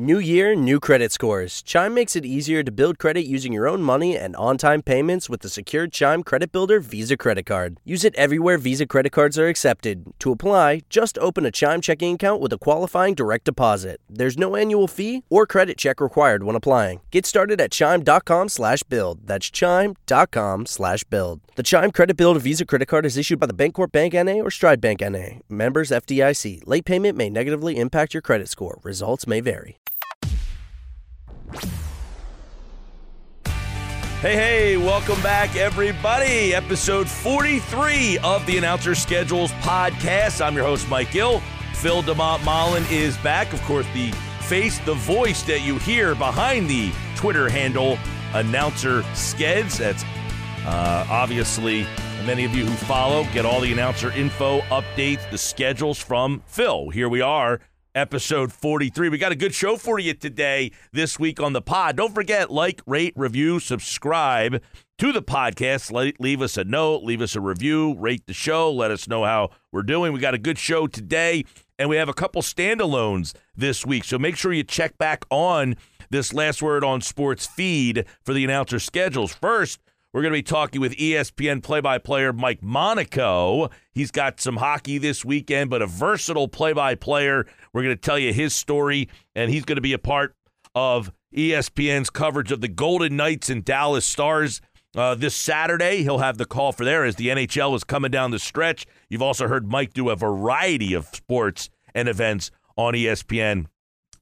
New year, new credit scores. Chime makes it easier to build credit using your own money and on time payments with the secured Chime Credit Builder Visa Credit Card. Use it everywhere Visa credit cards are accepted. To apply, just open a Chime checking account with a qualifying direct deposit. There's no annual fee or credit check required when applying. Get started at chime.com slash build. That's chime.com slash build. The Chime Credit Builder Visa Credit Card is issued by the Bancorp Bank NA or Stride Bank NA. Members FDIC. Late payment may negatively impact your credit score. Results may vary. Hey, hey, welcome back, everybody. Episode 43 of the Announcer Schedules podcast. I'm your host, Mike Gill. Phil de Montmollin is back. Of course, the face, the voice that you hear behind the Twitter handle, Announcer Skeds. That's uh, obviously many of you who follow get all the announcer info, updates, the schedules from Phil. Here we are episode 43. We got a good show for you today, this week on the pod. Don't forget, like, rate, review, subscribe to the podcast. leave us a note, leave us a review, rate the show, let us know how we're doing. We got a good show today, and we have a couple standalones this week. So make sure you check back on this last word on sports feed for the announcer schedules. First, we're going to be talking with ESPN play by player Mike Monaco. He's got some hockey this weekend, but a versatile play by player. We're going to tell you his story, and he's going to be a part of ESPN's coverage of the Golden Knights and Dallas Stars. Uh, this Saturday, he'll have the call for there as the NHL is coming down the stretch. You've also heard Mike do a variety of sports and events on ESPN.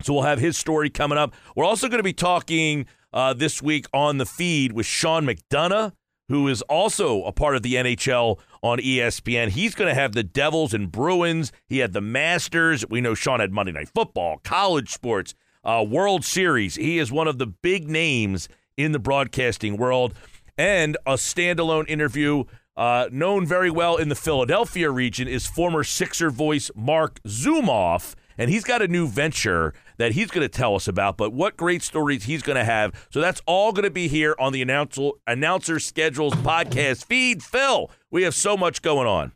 So we'll have his story coming up. We're also going to be talking uh, this week on the feed with Sean McDonough, who is also a part of the NHL on ESPN. He's going to have the Devils and Bruins. He had the Masters. We know Sean had Monday Night Football, college sports, uh, World Series. He is one of the big names in the broadcasting world. And a standalone interview uh, known very well in the Philadelphia region is former Sixer voice Marc Zumoff and he's got a new venture that he's going to tell us about. But what great stories he's going to have. So that's all going to be here on the announcer, announcer schedules podcast feed. Phil, we have so much going on.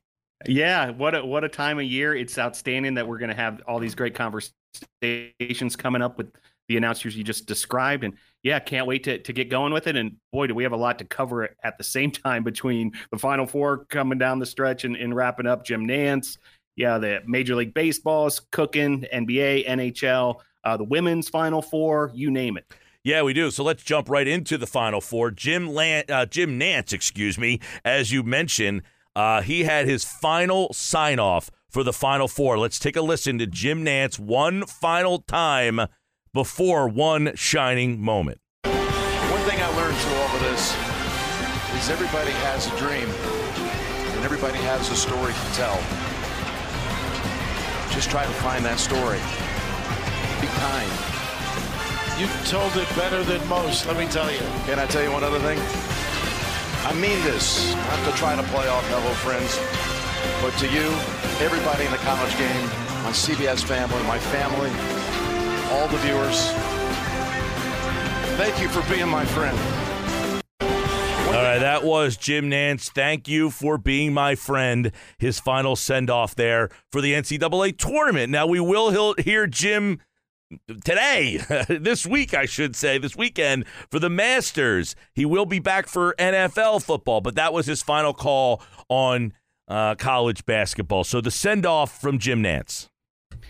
Yeah, what a what a time of year! It's outstanding that we're going to have all these great conversations coming up with the announcers you just described, and yeah, can't wait to to get going with it. And boy, do we have a lot to cover at the same time between the Final Four coming down the stretch and, and wrapping up Jim Nantz. yeah, the Major League Baseball is cooking, NBA, NHL, uh, the women's Final Four, you name it. Yeah, we do. So let's jump right into the Final Four. Jim Lan- uh, Jim Nantz, excuse me, as you mentioned, uh, he had his final sign off for the Final Four. Let's take a listen to Jim Nantz one final time before one shining moment. One thing I learned through all of this is everybody has a dream and everybody has a story to tell. Just try to find that story. Be kind. You told it better than most, let me tell you. Can I tell you one other thing? I mean this, not to try to play off fellow friends, but to you, everybody in the college game, my CBS family, my family, all the viewers, thank you for being my friend. All right, that was Jim Nantz. Thank you for being my friend. His final send off there for the NCAA tournament. Now, we will hear Jim today, this week, I should say, this weekend for the Masters. He will be back for NFL football, but that was his final call on uh, college basketball. So the send off from Jim Nantz.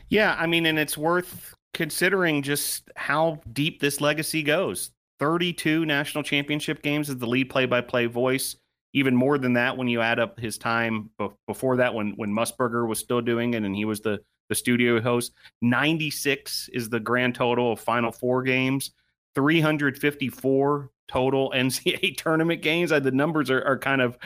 Yeah, I mean, and it's worth considering just how deep this legacy goes. 32 national championship games as the lead play-by-play voice. Even more than that when you add up his time before that, when when Musburger was still doing it and he was the the studio host. 96 is the grand total of Final Four games. 354 total NCAA tournament games. The numbers are, are kind of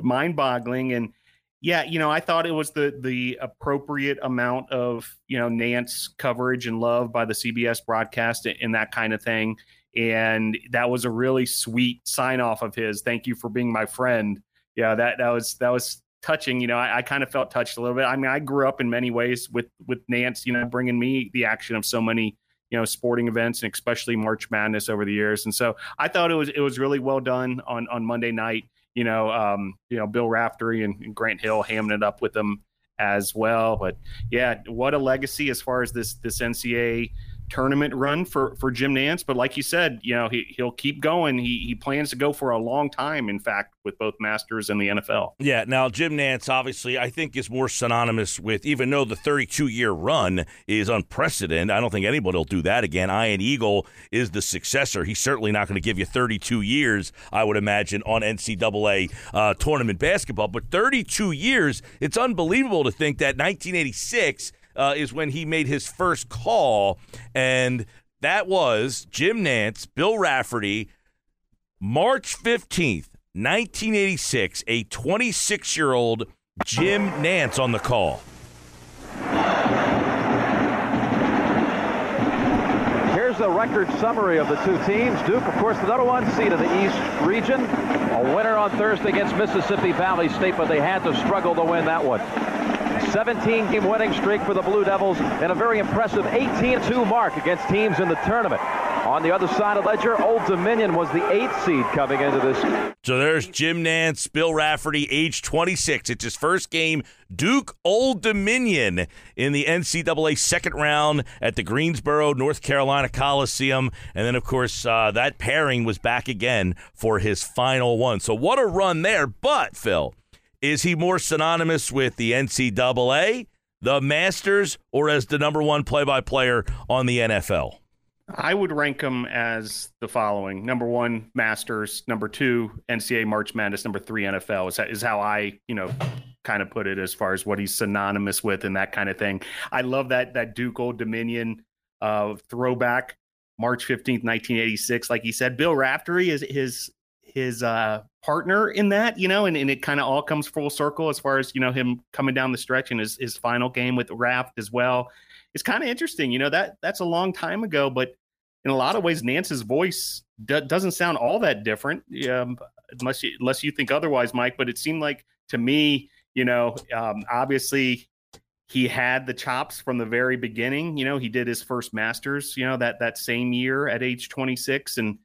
mind-boggling, and Yeah, you know, I thought it was the the appropriate amount of you know Nantz coverage and love by the CBS broadcast and that kind of thing, and that was a really sweet sign off of his. Thank you for being my friend. Yeah, that that was that was touching. You know, I, I kind of felt touched a little bit. I mean, I grew up in many ways with with Nantz. You know, bringing me the action of so many you know sporting events and especially March Madness over the years. And so I thought it was it was really well done on on Monday night you know, um, you know, Bill Raftery and, and Grant Hill hamming it up with them as well. But yeah, what a legacy as far as this this NCAA tournament run for for Jim Nantz. But like you said, you know, he he'll keep going. He he plans to go for a long time. In fact, with both Masters and the NFL. Yeah. Now Jim Nantz, obviously, I think is more synonymous with even though the 32 year run is unprecedented. I don't think anybody will do that again. Ian Eagle is the successor. He's certainly not going to give you 32 years, I would imagine, on NCAA uh, tournament basketball. But 32 years, it's unbelievable to think that 1986 uh, is when he made his first call, and that was Jim Nantz, Bill Raftery, March 15th, 1986, a 26 year old Jim Nantz on the call. Here's the record summary of the two teams. Duke, of course, the number one seed in the East region. A winner on Thursday against Mississippi Valley State, but they had to struggle to win that one. 17 game winning streak for the Blue Devils and a very impressive 18 2 mark against teams in the tournament. On the other side of ledger, Old Dominion was the eighth seed coming into this. So there's Jim Nantz, Bill Raftery, age 26. It's his first game, Duke Old Dominion in the NCAA second round at the Greensboro, North Carolina Coliseum. And then, of course, uh, that pairing was back again for his final one. So what a run there. But, Phil, is he more synonymous with the NCAA, the Masters, or as the number one play by player on the NFL? I would rank him as the following: number one, Masters; number two, NCAA March Madness; number three, NFL. Is, is how I, you know, kind of put it as far as what he's synonymous with and that kind of thing. I love that that Duke Old Dominion uh, throwback, March fifteenth, nineteen eighty six. Like he said, Bill Raftery is his his uh, partner in that, you know, and, and it kind of all comes full circle as far as, you know, him coming down the stretch in his, his final game with Raft as well. It's kind of interesting, you know, that that's a long time ago, but in a lot of ways, Nantz's voice doesn't sound all that different, um, unless, you, unless you think otherwise, Mike, but it seemed like to me, you know, um, obviously he had the chops from the very beginning. You know, he did his first masters, you know, that, that same year at age 26 and,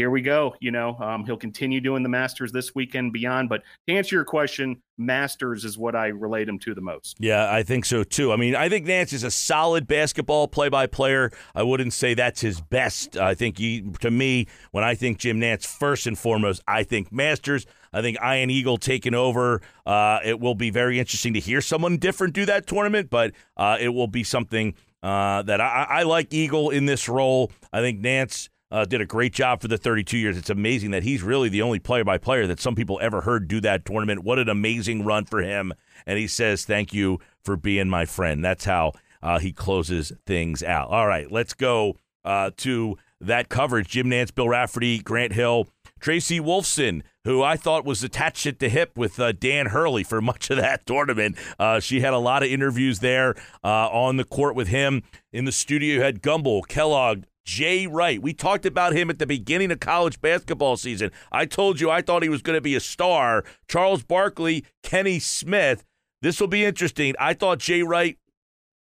here we go. You know, um, he'll continue doing the Masters this weekend beyond. But to answer your question, Masters is what I relate him to the most. Yeah, I think so too. I mean, I think Nantz is a solid basketball play-by-player. I wouldn't say that's his best. I think he, to me, when I think Jim Nantz, first and foremost, I think Masters. I think Ian Eagle taking over. Uh, it will be very interesting to hear someone different do that tournament, but uh, it will be something uh, that I, I like Eagle in this role. I think Nantz uh, did a great job for the 32 years. It's amazing that he's really the only player by player that some people ever heard do that tournament. What an amazing run for him. And he says, Thank you for being my friend. That's how uh, he closes things out. All right, let's go uh, to that coverage. Jim Nantz, Bill Raftery, Grant Hill, Tracy Wolfson, who I thought was attached at the hip with uh, Dan Hurley for much of that tournament. Uh, she had a lot of interviews there uh, on the court with him. In the studio, you had Gumbel, Kellogg, Jay Wright. We talked about him at the beginning of college basketball season. I told you I thought he was going to be a star. Charles Barkley, Kenny Smith. This will be interesting. I thought Jay Wright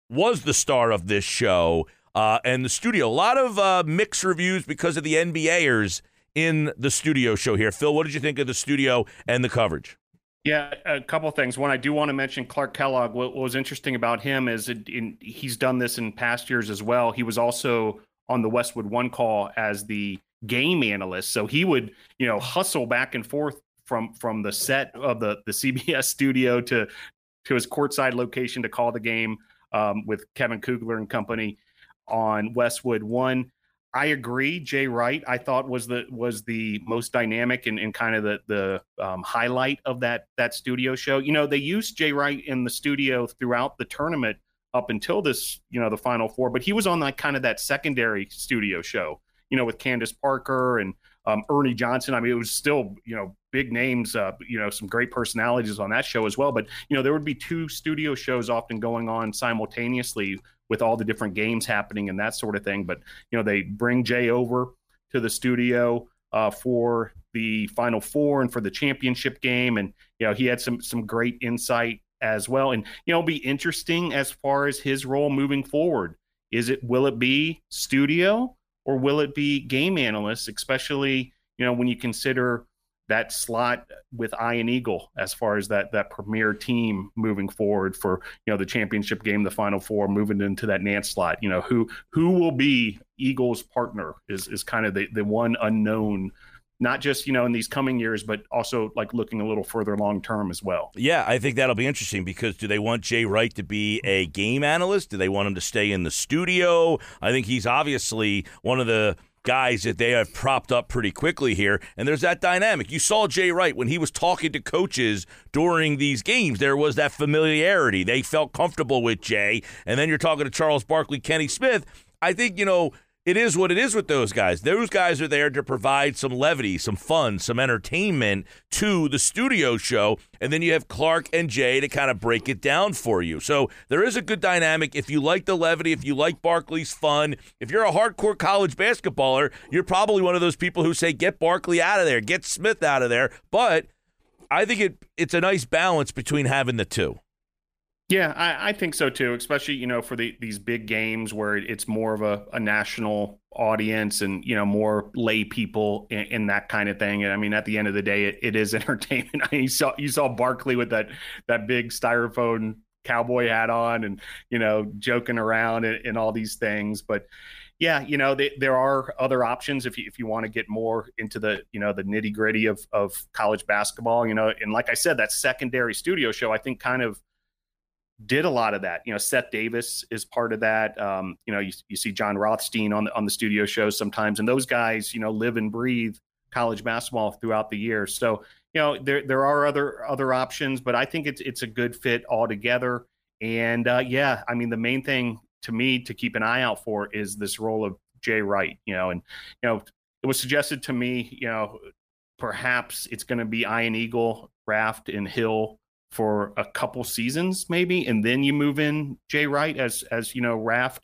was the star of this show uh, and the studio. A lot of uh, mixed reviews because of the NBAers in the studio show here. Phil, what did you think of the studio and the coverage? Yeah, a couple things. One, I do want to mention Clark Kellogg. What, was interesting about him is it, in, he's done this in past years as well. He was also on the Westwood One call as the game analyst. So he would, you know, hustle back and forth from from the set of the the CBS studio to to his courtside location to call the game um, with Kevin Kugler and company on Westwood One. I agree. Jay Wright, I thought was the was the most dynamic and, and kind of the the um, highlight of that that studio show. You know, they used Jay Wright in the studio throughout the tournament up until this, you know, the final four, but he was on like kind of that secondary studio show, you know, with Candace Parker and um, Ernie Johnson. I mean, it was still, you know, big names, uh, you know, some great personalities on that show as well. But you know, there would be two studio shows often going on simultaneously with all the different games happening and that sort of thing. But you know, they bring Jay over to the studio uh, for the Final Four and for the championship game, and you know, he had some some great insight as well. And you know, be interesting as far as his role moving forward. Is it will it be studio or will it be game analyst, especially you know when you consider that slot with Ian Eagle as far as that that premier team moving forward for you know the championship game, the Final Four, moving into that Nantz slot. You know who who will be Eagles' partner is is kind of the the one unknown. Not just you know in these coming years, but also like looking a little further long term as well. Yeah, I think that'll be interesting because do they want Jay Wright to be a game analyst? Do they want him to stay in the studio? I think he's obviously one of the guys that they have propped up pretty quickly here. And there's that dynamic. You saw Jay Wright when he was talking to coaches during these games. There was that familiarity. They felt comfortable with Jay. And then you're talking to Charles Barkley, Kenny Smith. I think, you know, it is what it is with those guys. Those guys are there to provide some levity, some fun, some entertainment to the studio show. And then you have Clark and Jay to kind of break it down for you. So there is a good dynamic. If you like the levity, if you like Barkley's fun, if you're a hardcore college basketballer, you're probably one of those people who say, get Barkley out of there, get Smith out of there. But I think it it's a nice balance between having the two. Yeah, I, I, think so too. Especially you know for the, these big games where it's more of a, a national audience and you know more lay people in, in, that kind of thing. And I mean, at the end of the day, it, it is entertainment. I mean, you saw you saw Barkley with that that big styrofoam cowboy hat on and you know joking around and, and all these things, but yeah, you know, they, there are other options if you if you want to get more into the you know the nitty gritty of of college basketball. You know, and like I said, that secondary studio show I think kind of did a lot of that. You know, Seth Davis is part of that. Um, you know, you, you see Jon Rothstein on the on the studio shows sometimes, and those guys, you know, live and breathe college basketball throughout the year. So, you know, there there are other other options, but I think it's it's a good fit altogether. And uh, yeah, I mean, the main thing to me to keep an eye out for is this role of Jay Wright. You know, and you know, it was suggested to me, you know, perhaps it's going to be Ian Eagle, Raft, and Hill for a couple seasons maybe and then you move in Jay Wright as as you know Raft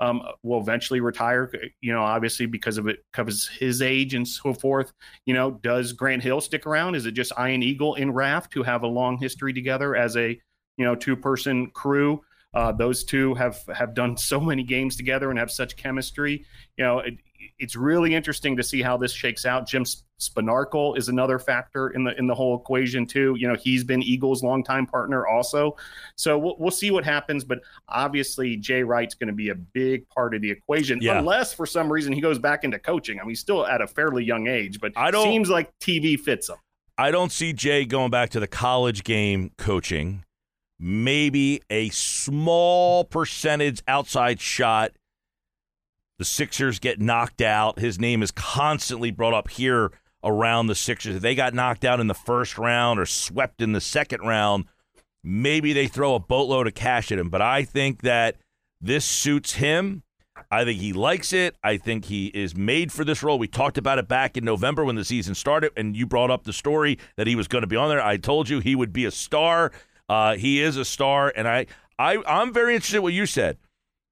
um, will eventually retire you know obviously because of it covers his age and so forth. You know does Grant Hill stick around? Is it just Ian Eagle and Raft who have a long history together as a you know two person crew uh, those two have have done so many games together and have such chemistry you know it, it's really interesting to see how this shakes out. Jim Spanarkel is another factor in the in the whole equation too. You know, he's been Eagles' longtime partner also. So we'll, we'll see what happens. But obviously, Jay Wright's going to be a big part of the equation, yeah. unless for some reason he goes back into coaching. I mean, he's still at a fairly young age, but I don't, seems like TV fits him. I don't see Jay going back to the college game coaching. Maybe a small percentage outside shot the Sixers get knocked out. His name is constantly brought up here around the Sixers. If they got knocked out in the first round or swept in the second round, maybe they throw a boatload of cash at him. But I think that this suits him. I think he likes it. I think he is made for this role. We talked about it back in November when the season started, and you brought up the story that he was going to be on there. I told you he would be a star. Uh, he is a star, and I, I, I'm very interested in what you said.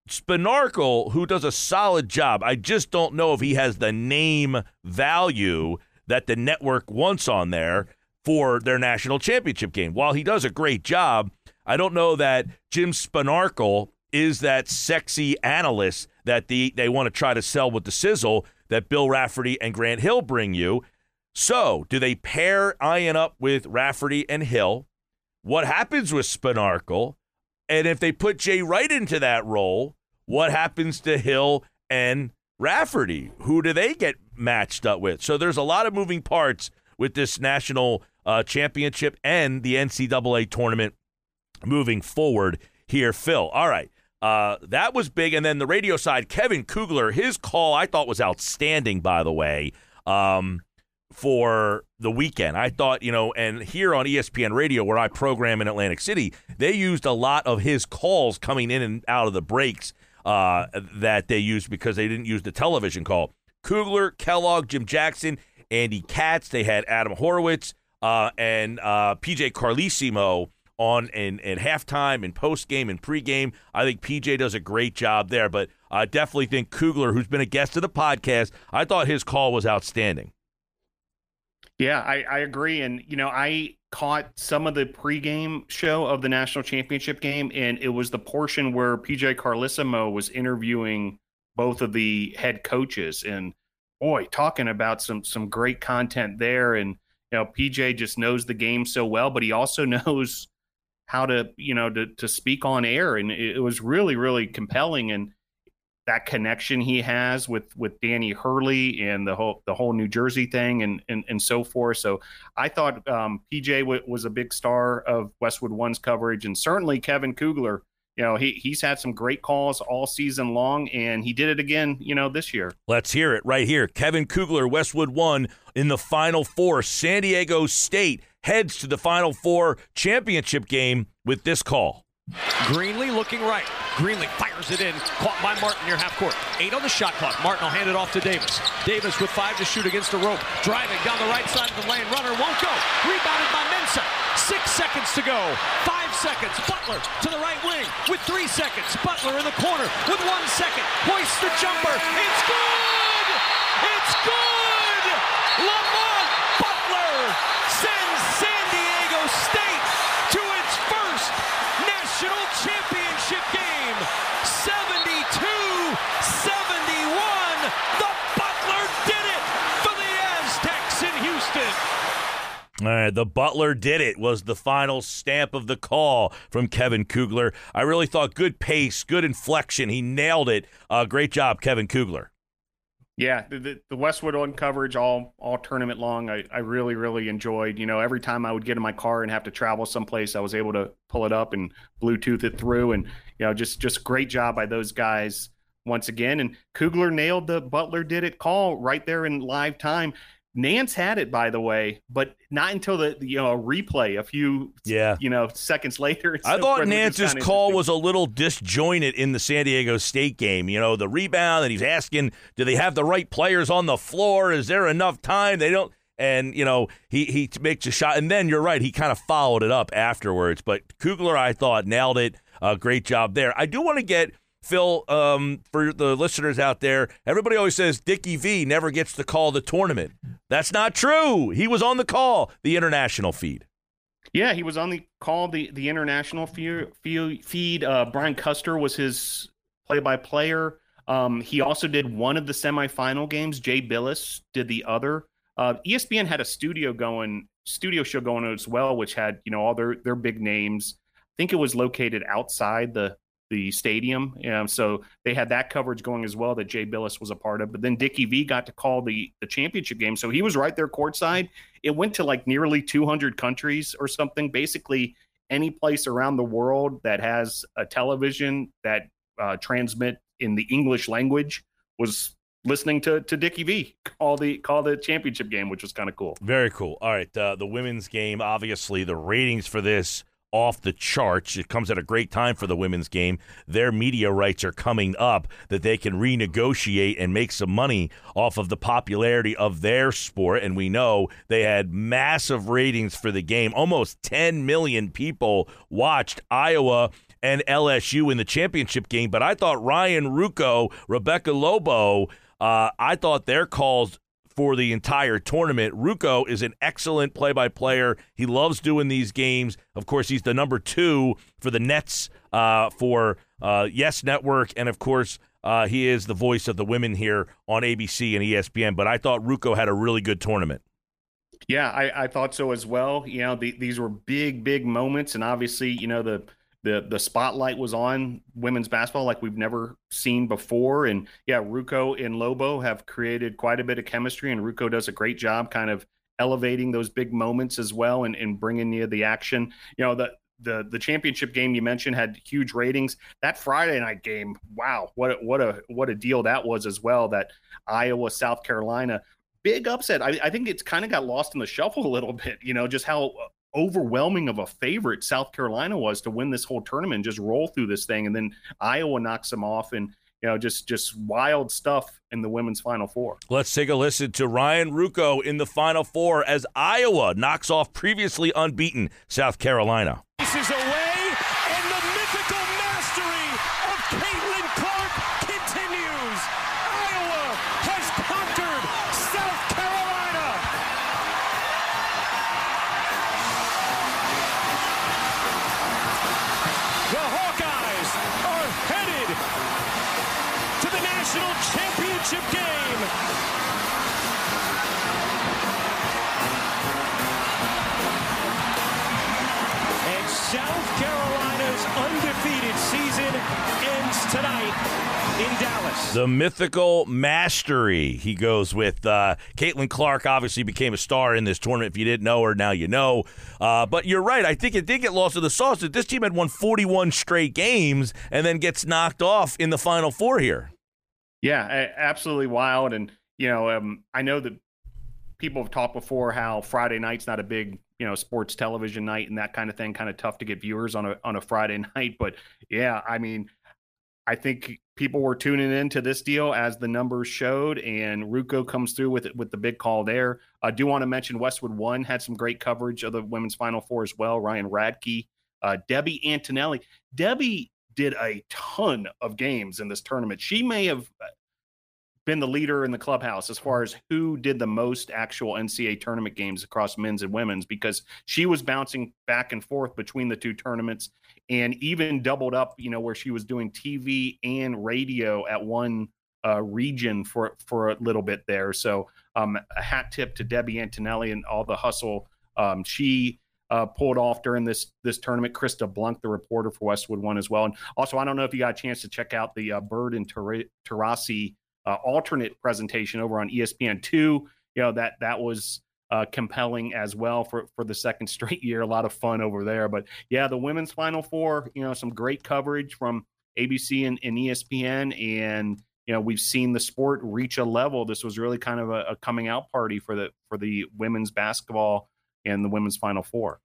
Spanarkel, who does a solid job, I just don't know if he has the name value that the network wants on there for their national championship game. While he does a great job, I don't know that Jim Spanarkel is that sexy analyst that the, they want to try to sell with the sizzle that Bill Raftery and Grant Hill bring you. So, do they pair Ian up with Raftery and Hill? What happens with Spanarkel? And if they put Jay Wright into that role, what happens to Hill and Raftery? Who do they get matched up with? So there's a lot of moving parts with this national uh, championship and the NCAA tournament moving forward here, Phil. All right. Uh, that was big. And then the radio side, Kevin Kugler, his call I thought was outstanding, by the way. Um, for the weekend. I thought, you know, and here on ESPN Radio, where I program in Atlantic City, they used a lot of his calls coming in and out of the breaks uh, that they used because they didn't use the television call. Kugler, Kellogg, Jim Jackson, Andy Katz, they had Adam Horowitz, uh, and uh, PJ Carlesimo on in, in halftime and post game and pregame. I think PJ does a great job there, but I definitely think Kugler, who's been a guest of the podcast, I thought his call was outstanding. Yeah, I, I agree. And, you know, I caught some of the pregame show of the national championship game, and it was the portion where PJ Carlesimo was interviewing both of the head coaches. And boy, talking about some some great content there. And, you know, PJ just knows the game so well, but he also knows how to, you know, to to speak on air. And it, it was really, really compelling. And that connection he has with with Danny Hurley and the whole the whole New Jersey thing and and, and so forth. So I thought um, PJ w- was a big star of Westwood One's coverage, and certainly Kevin Kugler. You know, he he's had some great calls all season long, and he did it again. You know, this year. Let's hear it right here. Kevin Kugler, Westwood One in the Final Four. San Diego State heads to the Final Four championship game with this call. Greenlee looking right. Greenlee fires it in. Caught by Martin near half court. Eight on the shot clock. Martin will hand it off to Davis. Davis with five to shoot against the rope. Driving down the right side of the lane. Runner won't go. Rebounded by Mensah. Six seconds to go. Five seconds. Butler to the right wing with three seconds. Butler in the corner with one second. Hoists the jumper. It's good! It's good! Lamont All right, the Butler did it was the final stamp of the call from Kevin Kugler. I really thought good pace, good inflection. He nailed it. Uh, great job, Kevin Kugler. Yeah, the, the, Westwood One coverage all all tournament long. I, I really really enjoyed. You know, every time I would get in my car and have to travel someplace, I was able to pull it up and Bluetooth it through, and you know, just just great job by those guys once again. And Kugler nailed the Butler did it call right there in live time. Nantz had it, by the way, but not until the you know replay a few yeah you know seconds later. I thought Nantz's call was a little disjointed in the San Diego State game. You know, the rebound, and he's asking, do they have the right players on the floor? Is there enough time? They don't. And you know he he makes a shot, and then you're right. He kind of followed it up afterwards. But Kugler, I thought, nailed it. Uh, great job there. I do want to get Phil, um, for the listeners out there, everybody always says Dickie V never gets to call the tournament. That's not true. He was on the call, the international feed. Yeah, he was on the call, the the international feed. Uh, Brian Custer was his play-by-player. Um, he also did one of the semifinal games. Jay Bilas did the other. Uh, ESPN had a studio going, studio show going as well, which had you know all their their big names. I think it was located outside the the stadium. Um, so they had that coverage going as well that Jay Bilas was a part of. But then Dickie V got to call the the championship game, so he was right there courtside. It went to like nearly 200 countries or something. Basically, any place around the world that has a television that uh, transmit in the English language was listening to to Dickie V call the call the championship game, which was kind of cool. Very cool. All right, uh, the women's game. Obviously, the ratings for this off the charts. It comes at a great time for the women's game. Their media rights are coming up that they can renegotiate and make some money off of the popularity of their sport. And we know they had massive ratings for the game. Almost 10 million people watched Iowa and LSU in the championship game. But I thought Ryan Ruocco, Rebecca Lobo, uh, I thought their calls for the entire tournament. Ruocco is an excellent play by player. He loves doing these games. Of course, he's the number two for the Nets uh, for uh, Yes Network. And of course, uh, he is the voice of the women here on ABC and ESPN. But I thought Ruocco had a really good tournament. Yeah, I, I thought so as well. You know, the, these were big, big moments. And obviously, you know, the the the spotlight was on women's basketball like we've never seen before. And yeah, Ruocco and Lobo have created quite a bit of chemistry, and Ruocco does a great job kind of elevating those big moments as well and, and bringing you the action. You know, the the the championship game you mentioned had huge ratings. That Friday night game, wow, what a, what a what a deal that was as well. That Iowa South Carolina big upset. I, I think it's kind of got lost in the shuffle a little bit. You know, just how overwhelming of a favorite South Carolina was to win this whole tournament, just roll through this thing, and then Iowa knocks them off. And you know, just just wild stuff in the women's Final Four. Let's take a listen to Ryan Ruocco in the Final Four as Iowa knocks off previously unbeaten South Carolina. This is away. In Dallas. The mythical mastery. He goes with uh, Caitlin Clark. Obviously, became a star in this tournament. If you didn't know her, now you know. Uh, but you're right. I think it did get lost to the sauce. That this team had won 41 straight games and then gets knocked off in the Final Four here. Yeah, absolutely wild. And you know, um, I know that people have talked before how Friday night's not a big you know sports television night and that kind of thing kind of tough to get viewers on a on a Friday night but yeah I mean I think people were tuning into this deal as the numbers showed, and Ruocco comes through with with the big call there. I do want to mention Westwood One had some great coverage of the women's Final Four as well. Ryan Radtke, uh, Debbie Antonelli. Debbie did a ton of games in this tournament. She may have been the leader in the clubhouse as far as who did the most actual NCAA tournament games across men's and women's because she was bouncing back and forth between the two tournaments and even doubled up, you know, where she was doing TV and radio at one uh, region for for a little bit there. So um, a hat tip to Debbie Antonelli and all the hustle um, she uh, pulled off during this this tournament. Krista Blunk, the reporter for Westwood, One as well. And also, I don't know if you got a chance to check out the uh, Bird and Taurasi uh, alternate presentation over on ESPN two. You know that that was uh, compelling as well for for the second straight year. A lot of fun over there. But yeah, the women's Final Four. You know, some great coverage from ABC and, and ESPN, and you know we've seen the sport reach a level. This was really kind of a, a coming out party for the for the women's basketball and the women's Final Four.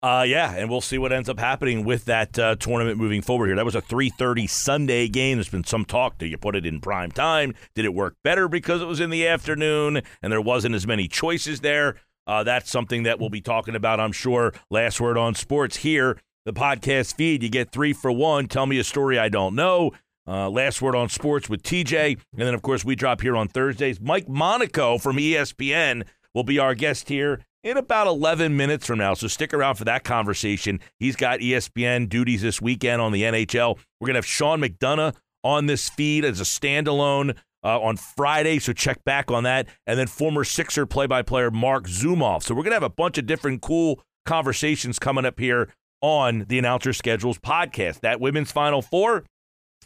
Uh, yeah, and we'll see what ends up happening with that uh, tournament moving forward here. That was a 3:30 Sunday game. There's been some talk. Did you put it in prime time? Did it work better because it was in the afternoon and there wasn't as many choices there? Uh, that's something that we'll be talking about, I'm sure. Last word on sports here, the podcast feed. You get three for one. Tell me a story I don't know. Uh, last word on sports with TJ, and then of course we drop here on Thursdays. Mike Monaco from ESPN will be our guest here in about 11 minutes from now. So stick around for that conversation. He's got ESPN duties this weekend on the NHL. We're going to have Sean McDonough on this feed as a standalone uh, on Friday. So check back on that. And then former Sixer play by player Marc Zumoff. So we're going to have a bunch of different cool conversations coming up here on the Announcer Schedules podcast. That women's Final Four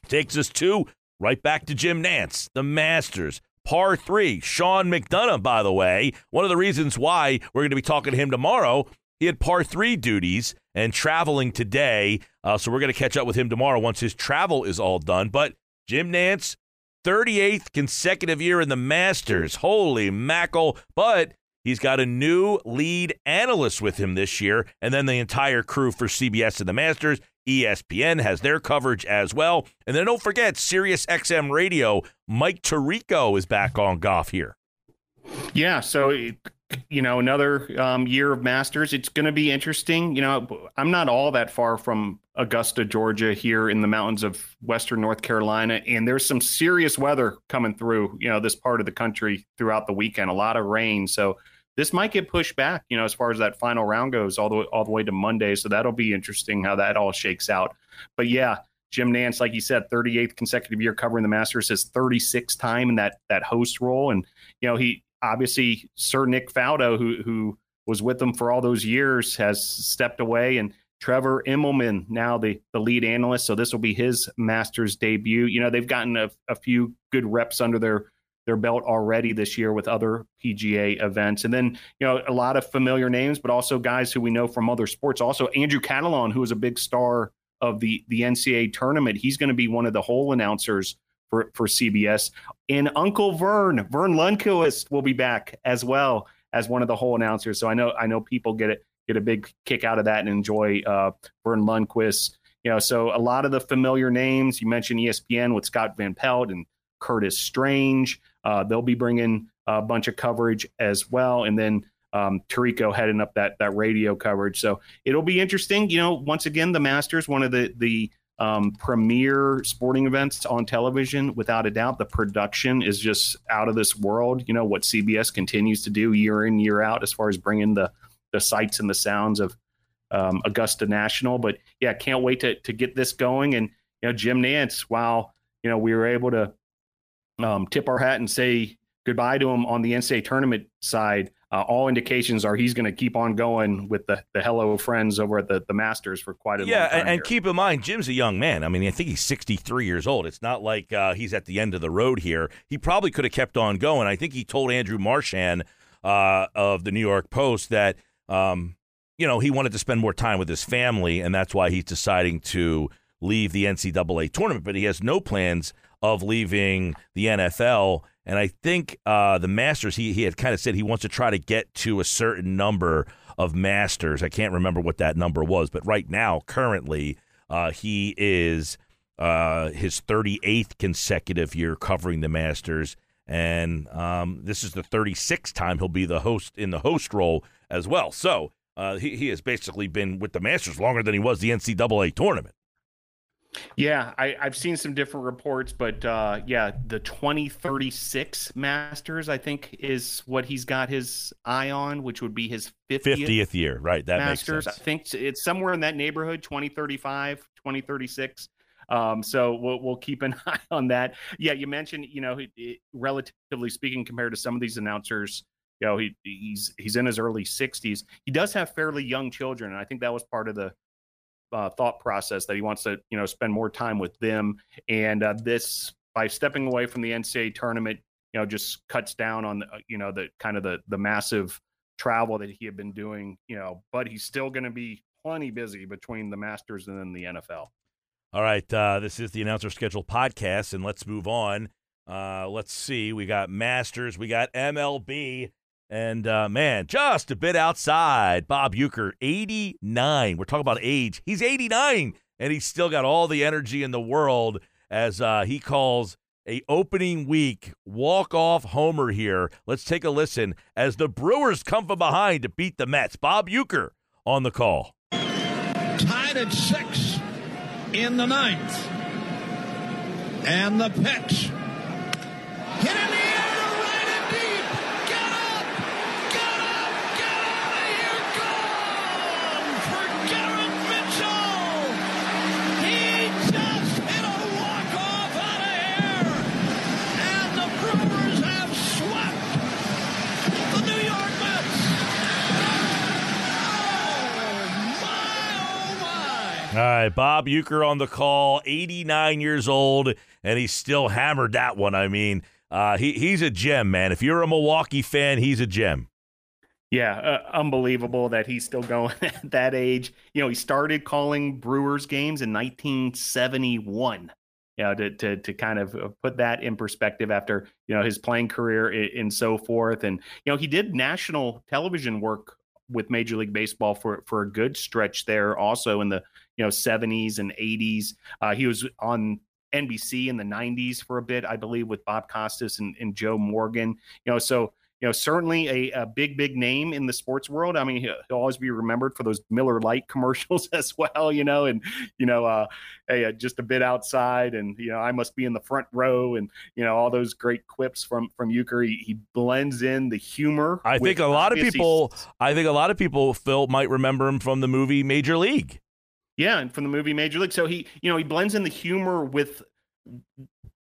takes us to right back to Jim Nantz, the Masters par three. Sean McDonough, by the way, one of the reasons why we're going to be talking to him tomorrow. He had par three duties and traveling today. Uh, so we're going to catch up with him tomorrow once his travel is all done. But Jim Nantz, 38th consecutive year in the Masters. Holy mackerel. But he's got a new lead analyst with him this year, and then the entire crew for CBS and the Masters. ESPN has their coverage as well. And then don't forget, Sirius XM Radio, Mike Tirico is back on golf here. Yeah, so you know another um, year of Masters. It's going to be interesting. You know, I'm not all that far from Augusta, Georgia, here in the mountains of Western North Carolina, and there's some serious weather coming through. You know, this part of the country throughout the weekend. A lot of rain, so this might get pushed back, you know, as far as that final round goes, all the way, all the way to Monday. So that'll be interesting how that all shakes out. But yeah, Jim Nantz, like you said, 38th consecutive year covering the Masters, his 36th time in that that host role, and you know he obviously Sir Nick Faldo, who who was with them for all those years, has stepped away, and Trevor Immelman now the the lead analyst. So this will be his Masters debut. You know they've gotten a, a few good reps under their their belt already this year with other PGA events. And then, you know, a lot of familiar names, but also guys who we know from other sports. Also, Andrew Catalon, who is a big star of the, the NCAA tournament, he's going to be one of the hole announcers for, for CBS. And Uncle Verne, Verne Lundquist, will be back as well as one of the hole announcers. So I know I know people get it get a big kick out of that and enjoy uh, Verne Lundquist you know, so a lot of the familiar names you mentioned ESPN with Scott Van Pelt and Curtis Strange. Uh, they'll be bringing a bunch of coverage as well, and then um, heading up that that radio coverage. So it'll be interesting. You know, once again, the Masters, one of the the um, premier sporting events on television, without a doubt. The production is just out of this world. You know what CBS continues to do year in year out as far as bringing the the sights and the sounds of um, Augusta National. But yeah, can't wait to to get this going. And you know, Jim Nantz, while you know we were able to um, tip our hat and say goodbye to him on the NCAA tournament side uh, all indications are he's going to keep on going with the, the hello friends over at the, the Masters for quite a yeah, and, and keep in mind, Jim's a young man. I mean, I think he's 63 years old. It's not like uh, he's at the end of the road here. He probably could have kept on going. I think he told Andrew Marchand uh, of the New York Post that, um, you know, he wanted to spend more time with his family, and that's why he's deciding to leave the NCAA tournament. But he has no plans of leaving the NFL and I think uh, the Masters, he, he had kind of said he wants to try to get to a certain number of Masters. I can't remember what that number was, but right now, currently, uh, he is uh, his 38th consecutive year covering the Masters. And um, this is the 36th time he'll be the host in the host role as well. So uh, he, he has basically been with the Masters longer than he was the NCAA tournament. Yeah, I, have seen some different reports, but uh, yeah, the 2036 Masters, I think, is what he's got his eye on, which would be his 50th, 50th year, right? That makes sense. Masters. I think it's somewhere in that neighborhood, 2035, 2036. Um, so we'll, we'll keep an eye on that. Yeah, you mentioned, you know, it, relatively speaking, compared to some of these announcers, you know, he, he's he's in his early 60s. He does have fairly young children, and I think that was part of the uh, thought process that he wants to you know spend more time with them and uh, this by stepping away from the NCAA tournament you know just cuts down on the, uh, you know the kind of the the massive travel that he had been doing you know but he's still going to be plenty busy between the Masters and then the NFL. All right, uh, this is the announcer schedule podcast, and let's move on. Uh, let's see, we got Masters, we got MLB. And uh, man, just a bit outside. Bob Uecker, 89. We're talking about age. He's 89, and he's still got all the energy in the world as uh, he calls a opening week walk-off homer here. Let's take a listen as the Brewers come from behind to beat the Mets. Bob Uecker on the call. Tied at six in the ninth. And the pitch. All right, Bob Uecker on the call, 89 years old, and he's still hammered that one. I mean, uh, he he's a gem, man. If you're a Milwaukee fan, he's a gem. Yeah, uh, unbelievable that he's still going at that age. You know, he started calling Brewers games in 1971. You know, to to to kind of uh, put that in perspective after you know his playing career and so forth, and you know he did national television work with Major League Baseball for for a good stretch there, also in the you know 70s and 80s. Uh, he was on NBC in the 90s for a bit, I believe, with Bob Costas and, and Joe Morgan. You know, so you know, certainly a, a, big, big name in the sports world. I mean, he'll, he'll, always be remembered for those Miller Lite commercials as well, you know, and, you know, uh, hey, uh, just a bit outside and, you know, I must be in the front row and, you know, all those great quips from, from Uecker. He, he blends in the humor. I think a lot of people, I think a lot of people, Phil, might remember him from the movie Major League. Yeah, and from the movie Major League. So he, you know, he blends in the humor with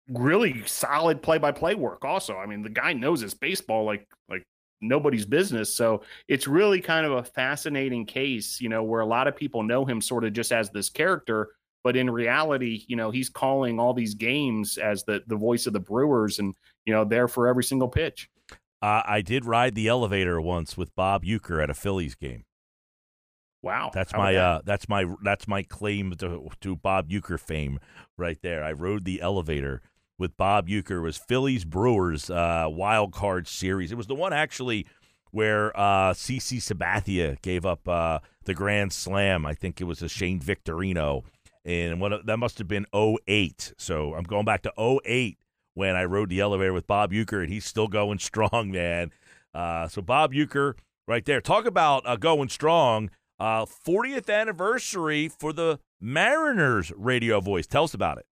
really solid play-by-play work. Also, I mean, the guy knows his baseball like like nobody's business. So it's really kind of a fascinating case, you know, where a lot of people know him sort of just as this character, but in reality, you know, he's calling all these games as the the voice of the Brewers, and you know, there for every single pitch. Uh, I did ride the elevator once with Bob Uecker at a Phillies game. Wow, that's my uh, that's my that's my claim to, to Bob Uecker fame right there. I rode the elevator with Bob Uecker. It was Phillies Brewers uh, wild card series. It was the one actually where uh, CC Sabathia gave up uh, the grand slam. I think it was a Shane Victorino, and what that must have been 08. So I'm going back to 08 when I rode the elevator with Bob Uecker, and he's still going strong, man. Uh, so Bob Uecker, right there. Talk about uh, going strong. Uh, 40th anniversary for the Mariners radio voice. Tell us about it.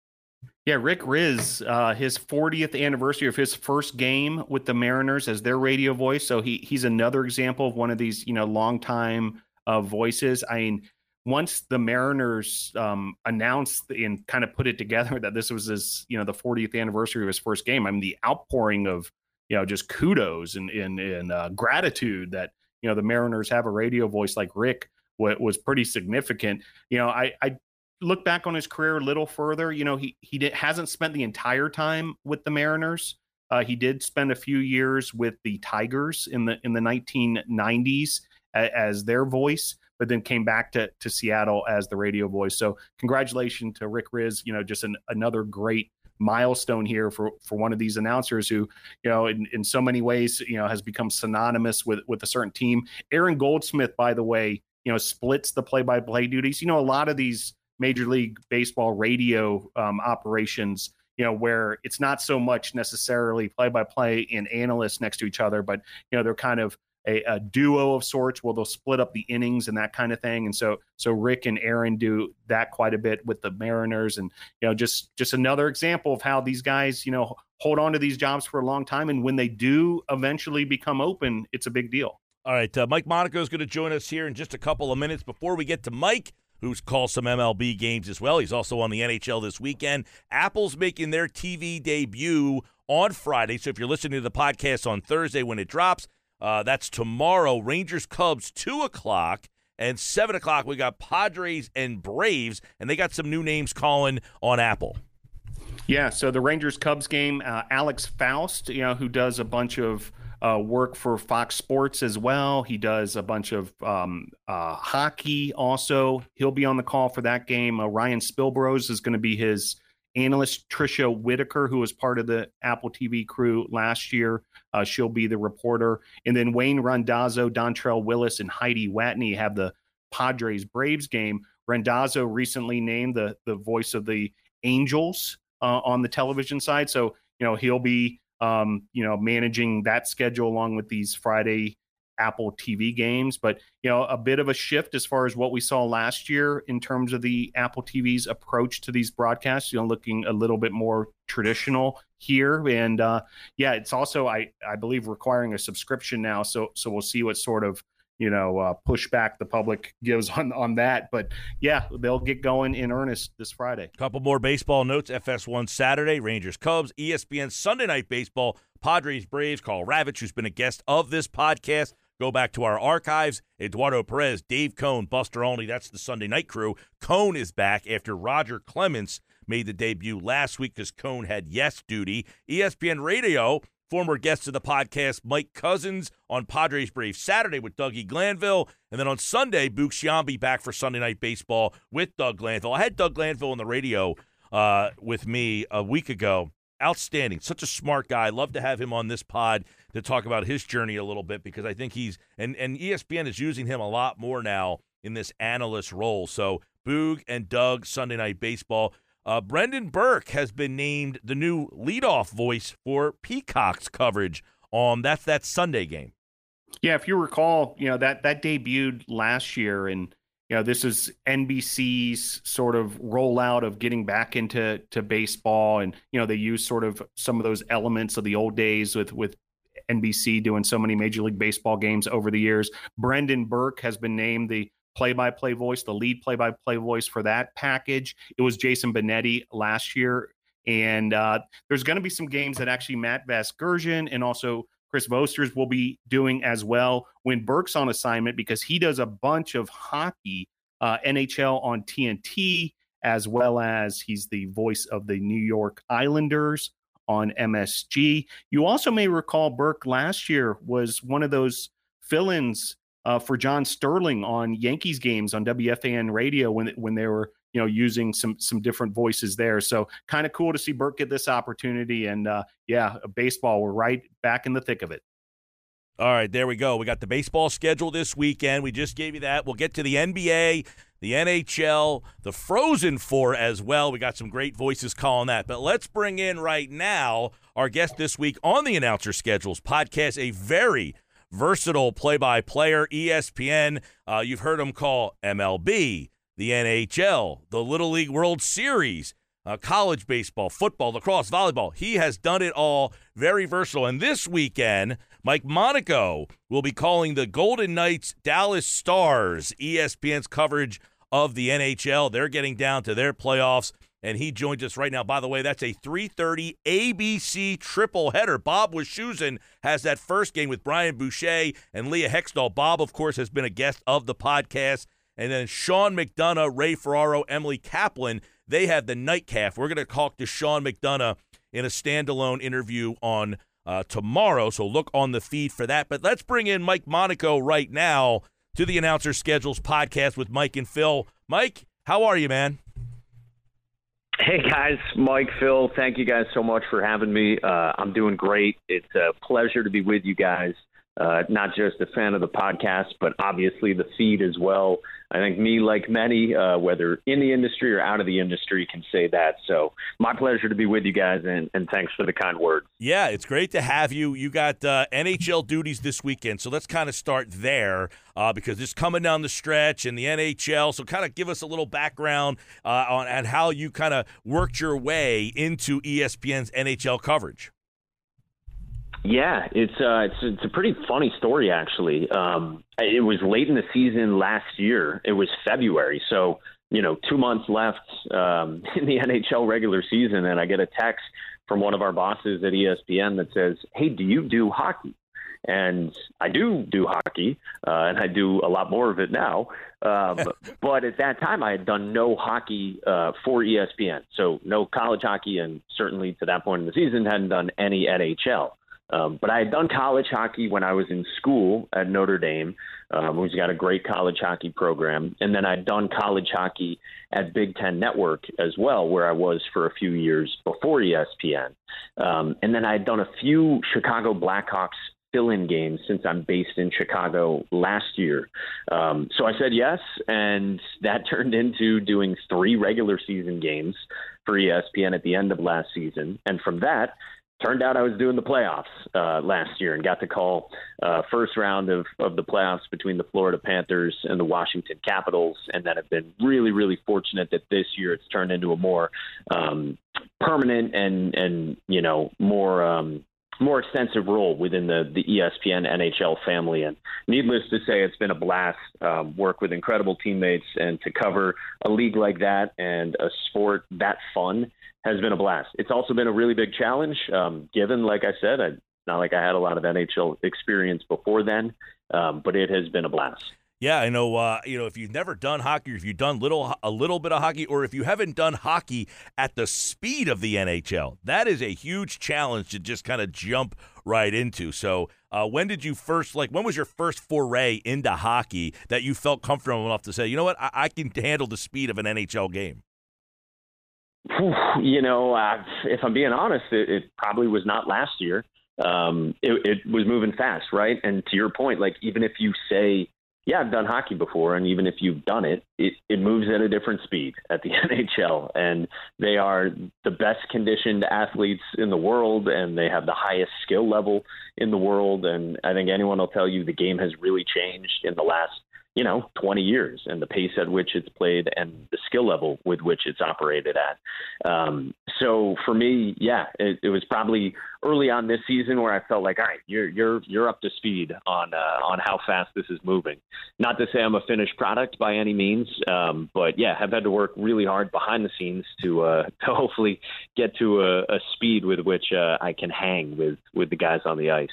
Yeah, Rick Rizzs, uh, his 40th anniversary of his first game with the Mariners as their radio voice. So he he's another example of one of these, you know, longtime uh, voices. I mean, once the Mariners um, announced and kind of put it together that this was his, you know, the 40th anniversary of his first game, I mean, the outpouring of, you know, just kudos and and, and uh, gratitude that you know the Mariners have a radio voice like Rick was pretty significant. You know, I I look back on his career a little further. You know, he he did, hasn't spent the entire time with the Mariners. Uh, he did spend a few years with the Tigers in the in the 1990s as, as their voice but then came back to, to Seattle as the radio voice. So congratulations to Rick Rizzs. you know, just an, another great milestone here for, for one of these announcers who, you know, in, in so many ways, you know, has become synonymous with, with a certain team. Aaron Goldsmith, by the way, you know, splits the play by play duties. You know, a lot of these Major League Baseball radio um, operations, you know, where it's not so much necessarily play by play and analysts next to each other, but, you know, they're kind of a, a, duo of sorts where they'll split up the innings and that kind of thing. And so so Rick and Aaron do that quite a bit with the Mariners, and you know just just another example of how these guys you know hold on to these jobs for a long time, and when they do eventually become open, it's a big deal. All right, uh, Mike Monaco is going to join us here in just a couple of minutes. Before we get to Mike, who's called some MLB games as well, he's also on the NHL this weekend. Apple's making their TV debut on Friday, so if you're listening to the podcast on Thursday when it drops uh, that's tomorrow. Rangers Cubs, 2 o'clock. And 7 o'clock, we got Padres and Braves, and they got some new names calling on Apple. Yeah, so the Rangers Cubs game, uh, Alex Faust, you know, who does a bunch of uh, work for Fox Sports as well. He does a bunch of um, uh, hockey also. He'll be on the call for that game. Uh, Ryan Spilborghs is going to be his analyst Tricia Whitaker, who was part of the Apple TV crew last year. Uh, she'll be the reporter. And then Wayne Randazzo, Dontrelle Willis, and Heidi Watney have the Padres Braves game. Randazzo recently named the, the voice of the Angels uh, on the television side. So, you know, he'll be, um, you know, managing that schedule along with these Friday Apple TV games, but you know, a bit of a shift as far as what we saw last year in terms of the Apple TV's approach to these broadcasts. You know, looking a little bit more traditional here, and uh, yeah, it's also I I believe requiring a subscription now. So so we'll see what sort of you know uh, pushback the public gives on on that. But yeah, they'll get going in earnest this Friday. Couple more baseball notes: FS1 Saturday, Rangers Cubs, ESPN Sunday Night Baseball, Padres Braves. Karl Ravech, who's been a guest of this podcast, Go back to our archives. Eduardo Perez, Dave Cone, Buster Olney. That's the Sunday night crew. Cone is back after Roger Clemens made the debut last week because Cone had yes duty. ESPN Radio, former guest of the podcast, Mike Couzens, on Padres Brave Saturday with Dougie Glanville. And then on Sunday, Boog Sciambi back for Sunday Night Baseball with Doug Glanville. I had Doug Glanville on the radio uh, with me a week ago outstanding. Such a smart guy. Love to have him on this pod to talk about his journey a little bit because I think he's and and ESPN is using him a lot more now in this analyst role. So Boog and Doug Sunday Night Baseball. Uh, Brendan Burke has been named the new leadoff voice for Peacock's coverage on that's that Sunday game. Yeah, if you recall, you know that that debuted last year and you know this is NBC's sort of rollout of getting back into to baseball, and you know they use sort of some of those elements of the old days with with NBC doing so many Major League Baseball games over the years. Brendan Burke has been named the play-by-play voice, the lead play-by-play voice for that package. It was Jason Benetti last year, and uh, there's going to be some games that actually Matt Vasgersian and also Chris Vosters will be doing as well when Burke's on assignment because he does a bunch of hockey, uh, NHL on TNT, as well as he's the voice of the New York Islanders on MSG. You also may recall Burke last year was one of those fill ins uh, for John Sterling on Yankees games on WFAN radio when when they were you know using some some different voices there. So kind of cool to see Burke get this opportunity. And uh, yeah, baseball, we're right back in the thick of it. All right, there we go. We got the baseball schedule this weekend. We just gave you that. We'll get to the NBA, the NHL, the Frozen Four as well. We got some great voices calling that. But let's bring in right now our guest this week on the Announcer Schedules podcast, a very versatile play by player, ESPN. Uh, you've heard him call MLB, the NHL, the Little League World Series uh, college baseball, football, lacrosse, volleyball. He has done it all. Very versatile. And this weekend, Mike Monaco will be calling the Golden Knights Dallas Stars, ESPN's coverage of the NHL. They're getting down to their playoffs. And he joins us right now. By the way, that's a 3:30 ABC triple header. Bob Wischusen has that first game with Brian Boucher and Leah Hextall. Bob, of course, has been a guest of the podcast. And then Sean McDonough, Ray Ferraro, Emily Kaplan they have the nightcap. We're going to talk to Sean McDonough in a standalone interview on uh, tomorrow, so look on the feed for that. But let's bring in Mike Monaco right now to the Announcer Schedules podcast with Mike and Phil. Mike, how are you, man? Hey guys, Mike, Phil, thank you guys so much for having me. Uh, I'm doing great. It's a pleasure to be with you guys. Uh, not just a fan of the podcast, but obviously the feed as well. I think me, like many, uh, whether in the industry or out of the industry, can say that. So, my pleasure to be with you guys, and, and thanks for the kind words. Yeah, it's great to have you. You got uh, NHL duties this weekend, so let's kind of start there uh, because it's coming down the stretch in the NHL. So, kind of give us a little background uh, on and how you kind of worked your way into ESPN's NHL coverage. Yeah, it's uh, it's it's a pretty funny story actually. Um, it was late in the season last year. It was February, so you know, two months left um, in the NHL regular season, and I get a text from one of our bosses at ESPN that says, "Hey, do you do hockey?" And I do do hockey, uh, and I do a lot more of it now. Um, but at that time, I had done no hockey uh, for ESPN, so no college hockey, and certainly to that point in the season, hadn't done any NHL. Um, but I had done college hockey when I was in school at Notre Dame, um, who's got a great college hockey program. And then I'd done college hockey at Big Ten Network as well, where I was for a few years before ESPN. Um, and then I'd done a few Chicago Blackhawks fill in games since I'm based in Chicago last year. Um, so I said yes, and that turned into doing three regular season games for ESPN at the end of last season. And from that, turned out I was doing the playoffs uh, last year and got to call uh, first round of, of the playoffs between the Florida Panthers and the Washington Capitals, and then have been really, really fortunate that this year it's turned into a more um, permanent and and you know more um, more extensive role within the the ESPN NHL family. And needless to say, it's been a blast. Um, work with incredible teammates and to cover a league like that and a sport that fun has been a blast. It's also been a really big challenge, um, given, like I said, I, not like I had a lot of NHL experience before then, um, but it has been a blast. Yeah, I know. Uh, you know, if you've never done hockey, or if you've done little a little bit of hockey, or if you haven't done hockey at the speed of the NHL, that is a huge challenge to just kind of jump right into. So, uh, when did you first like? When was your first foray into hockey that you felt comfortable enough to say, you know what, I, I can handle the speed of an NHL game? You know, uh, if I'm being honest, it, it probably was not last year. Um, it, it was moving fast, right? And to your point, like even if you say, "Yeah, I've done hockey before," and even if you've done it, it, it moves at a different speed at the NHL, and they are the best conditioned athletes in the world, and they have the highest skill level in the world. And I think anyone will tell you the game has really changed in the last you know, 20 years and the pace at which it's played and the skill level with which it's operated at. Um, so for me, yeah, it, it, was probably early on this season where I felt like, all right, you're you're you're up to speed on uh, on how fast this is moving. Not to say I'm a finished product by any means, um, but yeah, have had to work really hard behind the scenes to uh, to hopefully get to a, a speed with which uh, I can hang with with the guys on the ice.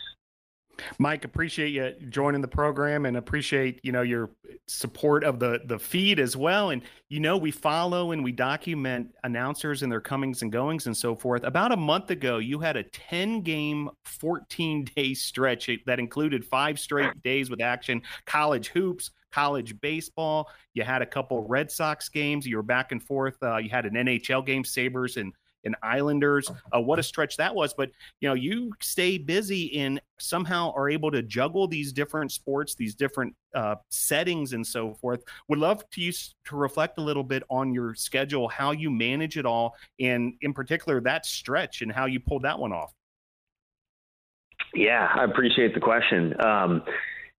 Mike, appreciate you joining the program and appreciate you know your support of the the feed as well. And you know we follow and we document announcers and their comings and goings and so forth. About a month ago, you had a ten game, fourteen day stretch that included five straight days with action, college hoops, college baseball. You had a couple Red Sox games. You were back and forth. Uh, you had an NHL game, Sabres and and Islanders. Uh, what a stretch that was! But you know, you stay busy and somehow are able to juggle these different sports, these different uh, settings, and so forth. Would love to you to reflect a little bit on your schedule, how you manage it all, and in particular that stretch and how you pulled that one off. Yeah, I appreciate the question. Um,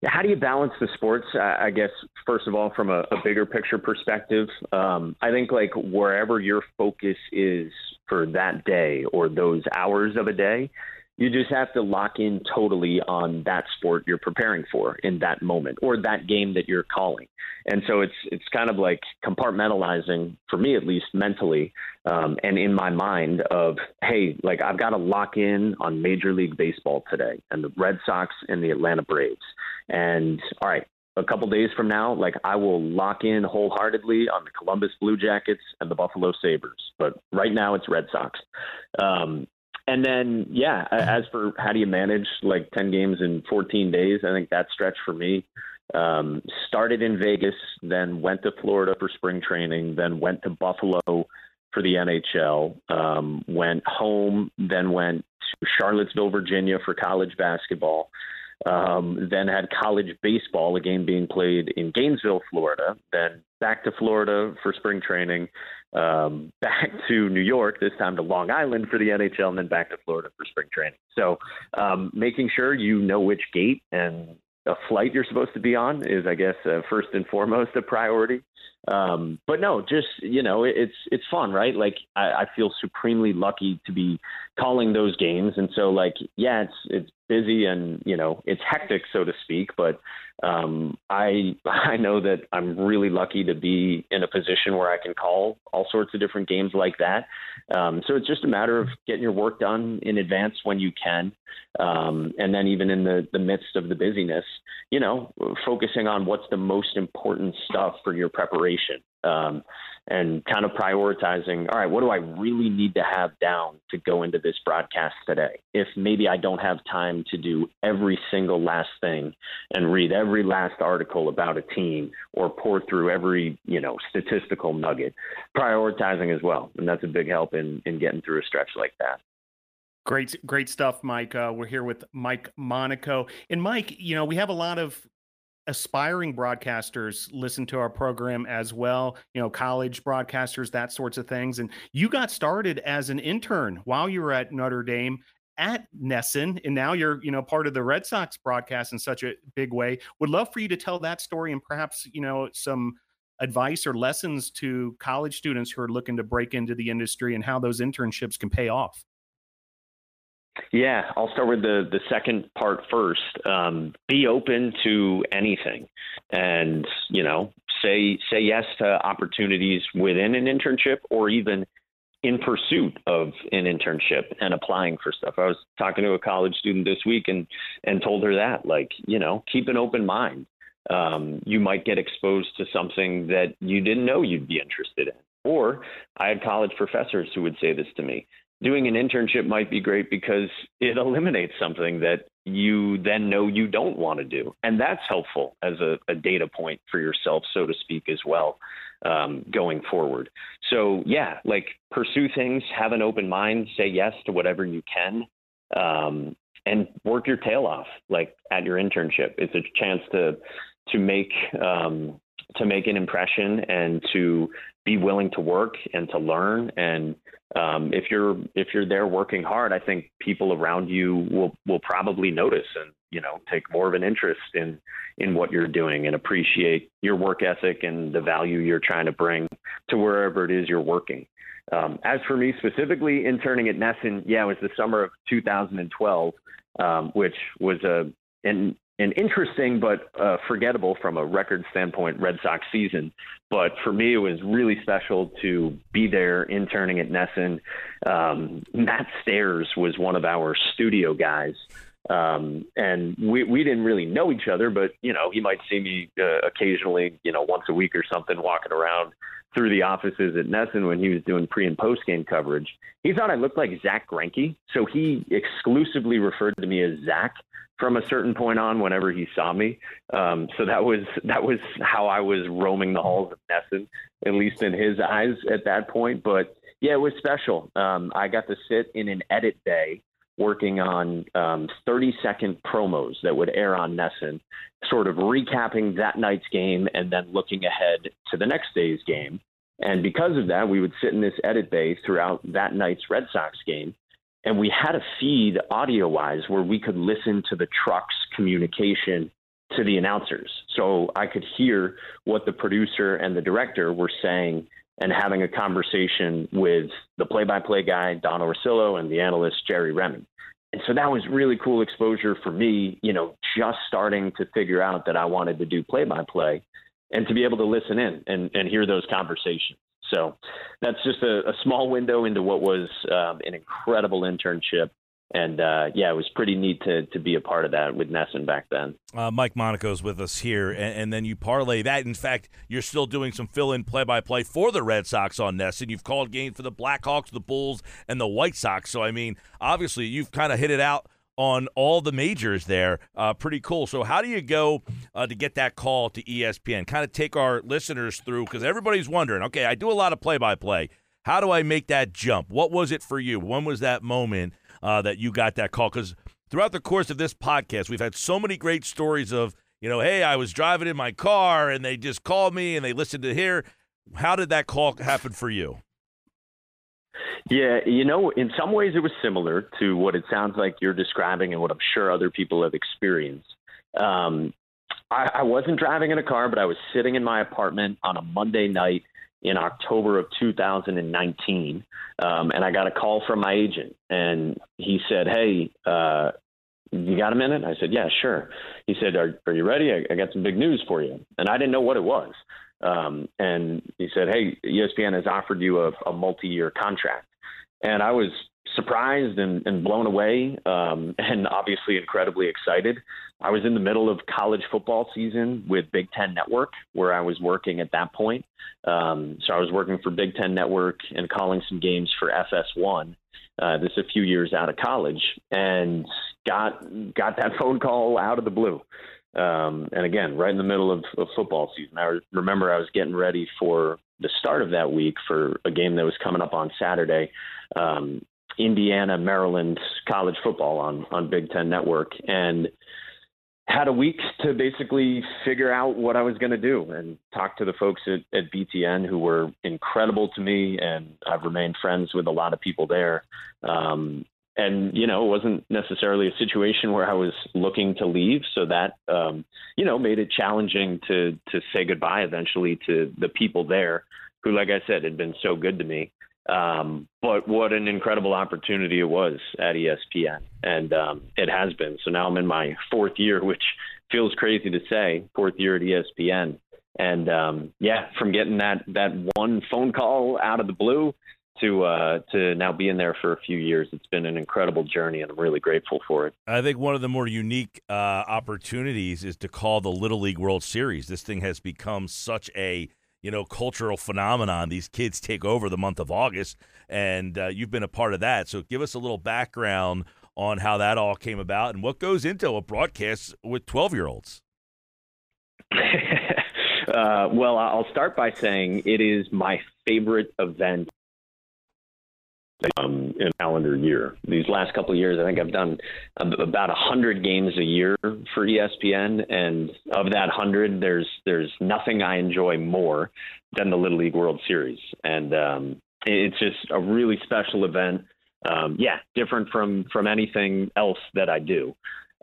how do you balance the sports? I guess first of all, from a, a bigger picture perspective, um, I think like wherever your focus is for that day or those hours of a day, you just have to lock in totally on that sport you're preparing for in that moment or that game that you're calling. And so it's it's kind of like compartmentalizing for me at least mentally um, and in my mind of hey, like I've got to lock in on Major League Baseball today and the Red Sox and the Atlanta Braves. And all right, a couple days from now, like I will lock in wholeheartedly on the Columbus Blue Jackets and the Buffalo Sabres. But right now, it's Red Sox. Um, and then, yeah, as for how do you manage like 10 games in 14 days, I think that stretch for me um, started in Vegas, then went to Florida for spring training, then went to Buffalo for the NHL, um, went home, then went to Charlottesville, Virginia for college basketball. Um, then had college baseball, a game being played in Gainesville, Florida. Then back to Florida for spring training, um, back to New York, this time to Long Island for the NHL, and then back to Florida for spring training. So um, making sure you know which gate and a flight you're supposed to be on is, I guess, uh, first and foremost a priority. Um, but no, just you know, it's it's fun, right? Like I, I feel supremely lucky to be calling those games, and so like yeah, it's it's busy and you know it's hectic, so to speak. But um, I I know that I'm really lucky to be in a position where I can call all sorts of different games like that. Um, so it's just a matter of getting your work done in advance when you can, um, and then even in the the midst of the busyness, you know, focusing on what's the most important stuff for your preparation um, and kind of prioritizing all right what do i really need to have down to go into this broadcast today if maybe i don't have time to do every single last thing and read every last article about a team or pour through every you know statistical nugget prioritizing as well and that's a big help in in getting through a stretch like that Great, great stuff, Mike. Uh, we're here with Mike Monaco, and Mike. You know, we have a lot of aspiring broadcasters listen to our program as well you know college broadcasters that sorts of things and you got started as an intern while you were at notre dame at NESN, and now you're, you know, part of the Red Sox broadcast in such a big way. Would love for you to tell that story and perhaps, you know, some advice or lessons to college students who are looking to break into the industry and how those internships can pay off. Yeah, I'll start with the the second part first. Um, be open to anything, and you know, say say yes to opportunities within an internship or even in pursuit of an internship and applying for stuff. I was talking to a college student this week and and told her that like you know keep an open mind. Um, you might get exposed to something that you didn't know you'd be interested in. Or I had college professors who would say this to me doing an internship might be great because it eliminates something that you then know you don't want to do. And that's helpful as a, a data point for yourself, so to speak, as well, um, going forward. So, yeah, like pursue things, have an open mind, say yes to whatever you can. Um, and work your tail off like at your internship it's a chance to to make um, to make an impression and to be willing to work and to learn. And um, if you're if you're there working hard i think people around you will will probably notice and you know take more of an interest in in what you're doing and appreciate your work ethic and the value you're trying to bring to wherever it is you're working. Um, as for me specifically interning at NESN, yeah, it was the summer of 2012, um, which was a an an interesting but uh, forgettable from a record standpoint Red Sox season. But for me, it was really special to be there interning at NESN. Um, Matt Stairs was one of our studio guys. Um, and we, we didn't really know each other, but you know, he might see me uh, occasionally, you know, once a week or something walking around through the offices at NESN when he was doing pre and post game coverage. He thought I looked like Zack Greinke, so he exclusively referred to me as Zach from a certain point on whenever he saw me. Um, so that was that was how I was roaming the halls of NESN, at least in his eyes at that point. But yeah, it was special. Um, I got to sit in an edit bay working on um, 30 second promos that would air on NESN, sort of recapping that night's game and then looking ahead to the next day's game. And because of that, we would sit in this edit bay throughout that night's Red Sox game. And we had a feed audio wise where we could listen to the truck's communication to the announcers. So I could hear what the producer and the director were saying and having a conversation with the play by play guy, Don Orsillo, and the analyst, Jerry Remy. And so that was really cool exposure for me, you know, just starting to figure out that I wanted to do play by play and to be able to listen in and, and hear those conversations. So that's just a, a small window into what was um, an incredible internship and uh, yeah, it was pretty neat to to be a part of that with NESN back then. Uh, Mike Monaco's with us here, and, and, then you parlay that. In fact, you're still doing some fill-in play-by-play for the Red Sox on NESN. You've called games for the Blackhawks, the Bulls, and the White Sox. So I mean, obviously, you've kind of hit it out on all the majors there. Uh, pretty cool. So how do you go uh, to get that call to ESPN? Kind of take our listeners through because everybody's wondering. Okay, I do a lot of play-by-play. How do I make that jump? What was it for you? When was that moment? uh, that you got that call because throughout the course of this podcast, we've had so many great stories of, you know, hey, I was driving in my car and they just called me and they listened to here. How did that call happen for you? Yeah, you know, in some ways it was similar to what it sounds like you're describing and what I'm sure other people have experienced. Um, I, I wasn't driving in a car, but I was sitting in my apartment on a Monday night in October of 2019, um, and I got a call from my agent, and he said, "Hey, uh, you got a minute?" I said, "Yeah, sure." He said, "Are, are you ready? I, I got some big news for you," and I didn't know what it was. Um, and he said, "Hey, ESPN has offered you a, a multi-year contract," and I was surprised and, and blown away, um, and obviously incredibly excited. I was in the middle of college football season with Big Ten Network, where I was working at that point. Um, so I was working for Big Ten Network and calling some games for FS1. Uh, this a few years out of college, and got got that phone call out of the blue. Um, and again, right in the middle of, of football season. I remember I was getting ready for the start of that week for a game that was coming up on Saturday. Um, Indiana, Maryland college football on on Big Ten Network, and had a week to basically figure out what I was going to do and talk to the folks at, at BTN who were incredible to me, and I've remained friends with a lot of people there. Um, and you know, it wasn't necessarily a situation where I was looking to leave, so that um, you know made it challenging to to say goodbye eventually to the people there who, like I said, had been so good to me. Um, but what an incredible opportunity it was at ESPN, and um, it has been. So now I'm in my fourth year, which feels crazy to say, fourth year at ESPN. And um, yeah, from getting that that one phone call out of the blue to uh, to now being there for a few years, it's been an incredible journey, and I'm really grateful for it. I think one of the more unique uh, opportunities is to call the Little League World Series. This thing has become such a you know, cultural phenomenon. These kids take over the month of August, and uh, you've been a part of that. So give us a little background on how that all came about and what goes into a broadcast with 12 year olds. uh, well, I'll start by saying it is my favorite event um, in a calendar year. These last couple of years, I think I've done about a hundred games a year for ESPN, and of that hundred, there's there's nothing I enjoy more than the Little League World Series, and um, it's just a really special event. Um, yeah, different from from anything else that I do.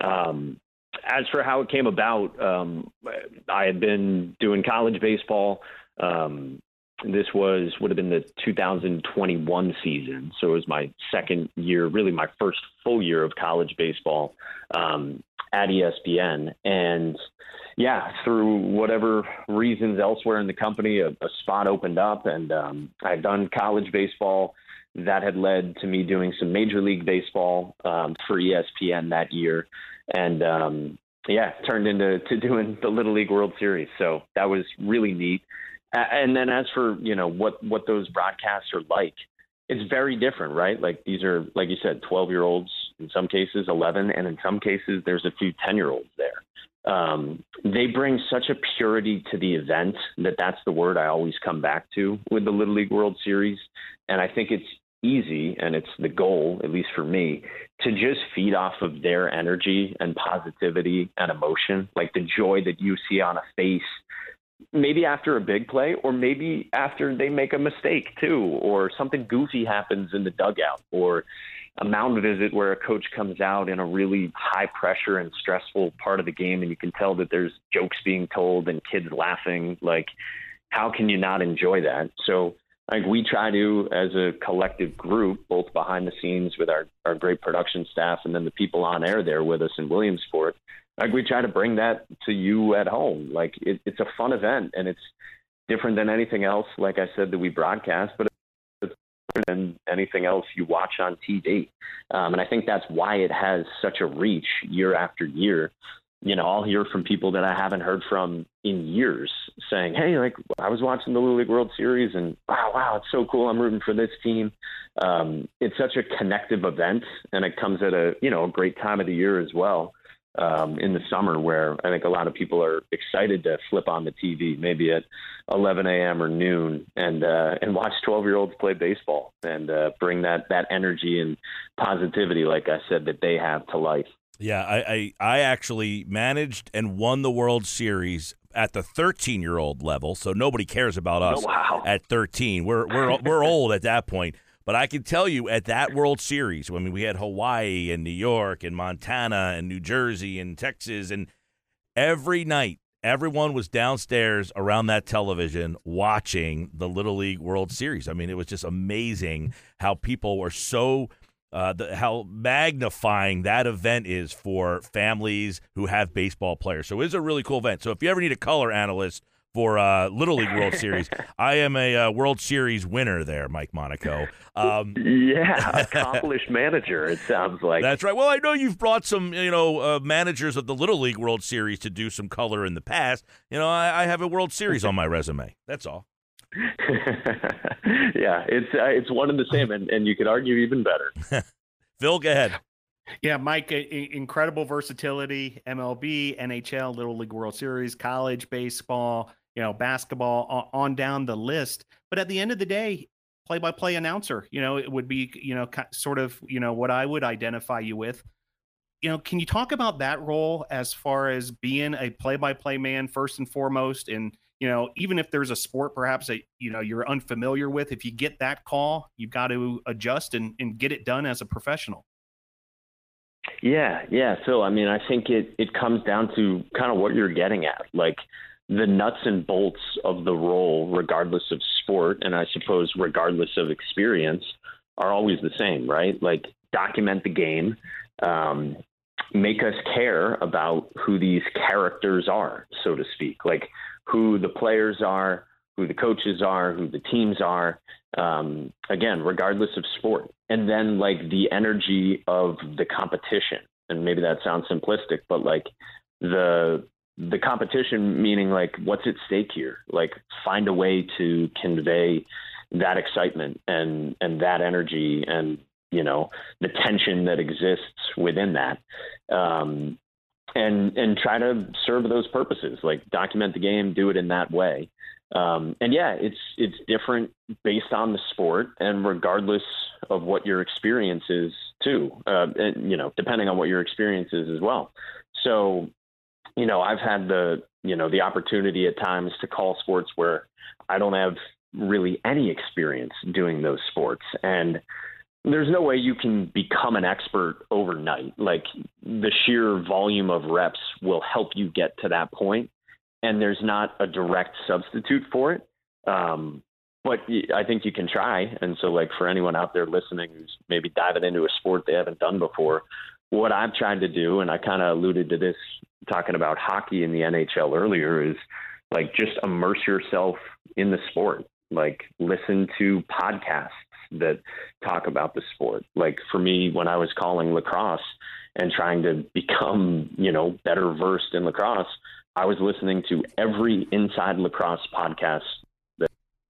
Um, as for how it came about, um, I had been doing college baseball. Um, this was would have been the 2021 season, so it was my second year, really my first full year of college baseball um, at ESPN, and yeah, through whatever reasons elsewhere in the company, a, a spot opened up, and um, I had done college baseball. That had led to me doing some Major League Baseball um, for ESPN that year, and um, yeah, turned into to doing the Little League World Series. So that was really neat. And then as for you know what what those broadcasts are like, it's very different, right? Like these are like you said, twelve year olds in some cases 11, and in some cases there's a few 10 year olds there. Um, they bring such a purity to the event that that's the word I always come back to with the Little League World Series. And I think it's easy, and it's the goal, at least for me, to just feed off of their energy and positivity and emotion, like the joy that you see on a face maybe after a big play or maybe after they make a mistake too or something goofy happens in the dugout or a mound visit where a coach comes out in a really high pressure and stressful part of the game and you can tell that there's jokes being told and kids laughing like how can you not enjoy that? So like we try to as a collective group both behind the scenes with our, our great production staff and then the people on air there with us in williamsport like we try to bring that to you at home. Like it, it's a fun event and it's different than anything else. Like I said, that we broadcast, but it's different than anything else you watch on TV. Um, and I think that's why it has such a reach year after year. You know, I'll hear from people that I haven't heard from in years saying, "Hey, like I was watching the Little League World Series, and wow, wow, it's so cool. I'm rooting for this team." Um, it's such a connective event, and it comes at a you know a great time of the year as well um, in the summer where I think a lot of people are excited to flip on the TV, maybe at 11 a.m. or noon, and uh, and watch 12 year olds play baseball and uh, bring that that energy and positivity, like I said, that they have to life. Yeah, I, I, I actually managed and won the World Series at the 13 year old level, so nobody cares about us oh, wow. at 13. We're we're we're old at that point. But I can tell you at that World Series, I mean, we had Hawaii and New York and Montana and New Jersey and Texas, and every night, everyone was downstairs around that television watching the Little League World Series. I mean, it was just amazing how people were so. Uh, the, how magnifying that event is for families who have baseball players. So it's a really cool event. So if you ever need a color analyst for uh, Little League World Series. I am a uh, World Series winner there, Mike Monaco. Um, yeah, accomplished manager. It sounds like that's right. Well, I know you've brought some, you know, uh, managers of the Little League World Series to do some color in the past. You know, I, I have a World Series on my resume. That's all. yeah, it's uh, it's one and the same, and, and you could argue even better. Phil, go ahead. Yeah, Mike, incredible versatility, MLB, NHL, Little League World Series, college baseball, you know, basketball on down the list. But at the end of the day, play by play announcer, you know, it would be, you know, sort of, you know, what I would identify you with. You know, can you talk about that role as far as being a play by play man first and foremost? And, you know, even if there's a sport perhaps that, you know, you're unfamiliar with, if you get that call, you've got to adjust and, and get it done as a professional. Yeah, yeah, Phil. I mean, I think it it comes down to kind of what you're getting at. Like, the nuts and bolts of the role, regardless of sport, and I suppose regardless of experience, are always the same, right? Like document the game, um, make us care about who these characters are, so to speak, like who the players are, who the coaches are, who the teams are. Um, again, regardless of sport, and then like the energy of the competition. And maybe that sounds simplistic, but like the the competition meaning like what's at stake here? Like find a way to convey that excitement and and that energy and you know the tension that exists within that um, and and try to serve those purposes like document the game do it in that way. Um, and yeah it's it's different based on the sport and regardless of what your experience is too uh, and, you know depending on what your experience is as well. So you know, I've had the, you know, the opportunity at times to call sports where I don't have really any experience doing those sports. And there's no way you can become an expert overnight. Like the sheer volume of reps will help you get to that point, and there's not a direct substitute for it. Um, but I think you can try. And so, like for anyone out there listening who's maybe diving into a sport they haven't done before, what I've tried to do, and I kind of alluded to this talking about hockey in the NHL earlier, is like just immerse yourself in the sport. Like listen to podcasts that talk about the sport. Like for me, when I was calling lacrosse and trying to become, you know, better versed in lacrosse, I was listening to every inside lacrosse podcast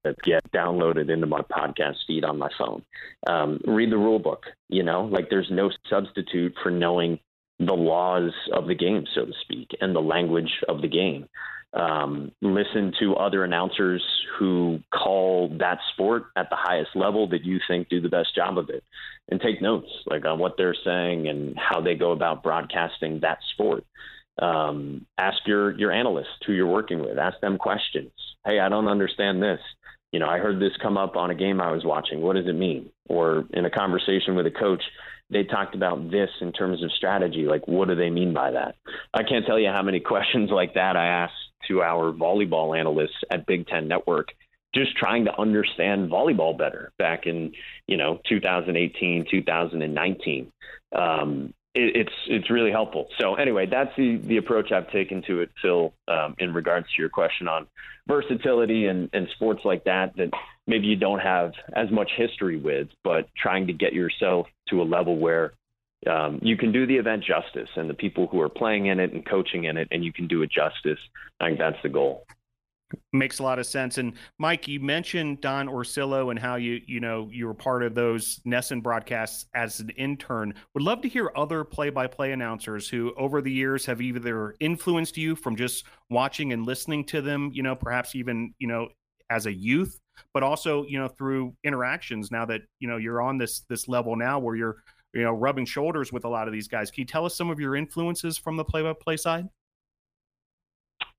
that get downloaded into my podcast feed on my phone. Um, read the rule book. You know, like there's no substitute for knowing the laws of the game, so to speak, and the language of the game. Um, listen to other announcers who call that sport at the highest level that you think do the best job of it, and take notes like on what they're saying and how they go about broadcasting that sport. Um, ask your your analyst who you're working with. Ask them questions. Hey, I don't understand this. You know, I heard this come up on a game I was watching. What does it mean? Or in a conversation with a coach, they talked about this in terms of strategy. Like, what do they mean by that? I can't tell you how many questions like that I asked to our volleyball analysts at Big Ten Network, just trying to understand volleyball better back in, you know, 2018, 2019. Um, it, it's it's really helpful. So anyway, that's the the approach I've taken to it, Phil. Um, in regards to your question on versatility and, and sports like that that maybe you don't have as much history with, but trying to get yourself to a level where um, you can do the event justice and the people who are playing in it and coaching in it, and you can do it justice. I think that's the goal. Makes a lot of sense. And Mike, you mentioned Don Orsillo and how you you know you were part of those NESN broadcasts as an intern. Would love to hear other play-by-play announcers who, over the years, have either influenced you from just watching and listening to them. You know, perhaps even you know as a youth, but also you know through interactions. Now that you know you're on this this level now where you're you know rubbing shoulders with a lot of these guys. Can you tell us some of your influences from the play-by-play side?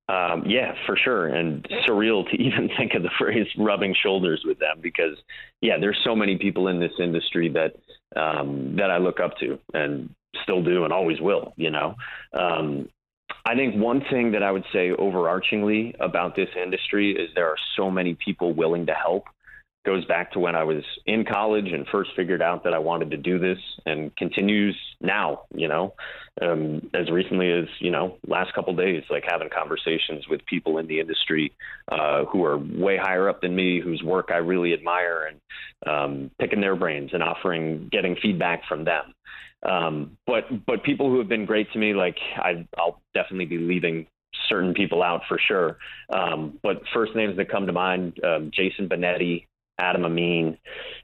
Um, yeah, for sure. And surreal to even think of the phrase rubbing shoulders with them because, yeah, there's so many people in this industry that um, that I look up to and still do and always will. You know, um, I think one thing that I would say overarchingly about this industry is there are so many people willing to help goes back to when I was in college and first figured out that I wanted to do this and continues now, you know, um, as recently as, you know, last couple days, like having conversations with people in the industry uh, who are way higher up than me, whose work I really admire and um, picking their brains and offering, getting feedback from them. Um, but, but people who have been great to me, like I, I'll definitely be leaving certain people out for sure. Um, but first names that come to mind, um, Jason Benetti, Adam Amin,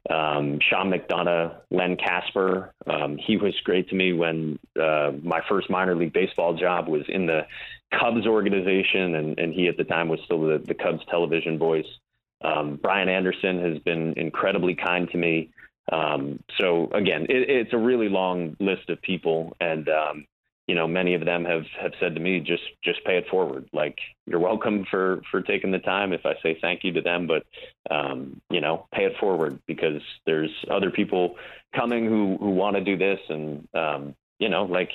um, Sean McDonough, Len Kasper. Um, he was great to me when uh, my first minor league baseball job was in the Cubs organization, and, and he at the time was still the, the Cubs television voice. Um, Brian Anderson has been incredibly kind to me. Um, so again, it, it's a really long list of people, and um, you know, many of them have have said to me, just just pay it forward. Like you're welcome for for taking the time. If I say thank you to them, but um, you know, pay it forward because there's other people coming who who want to do this, and um, you know, like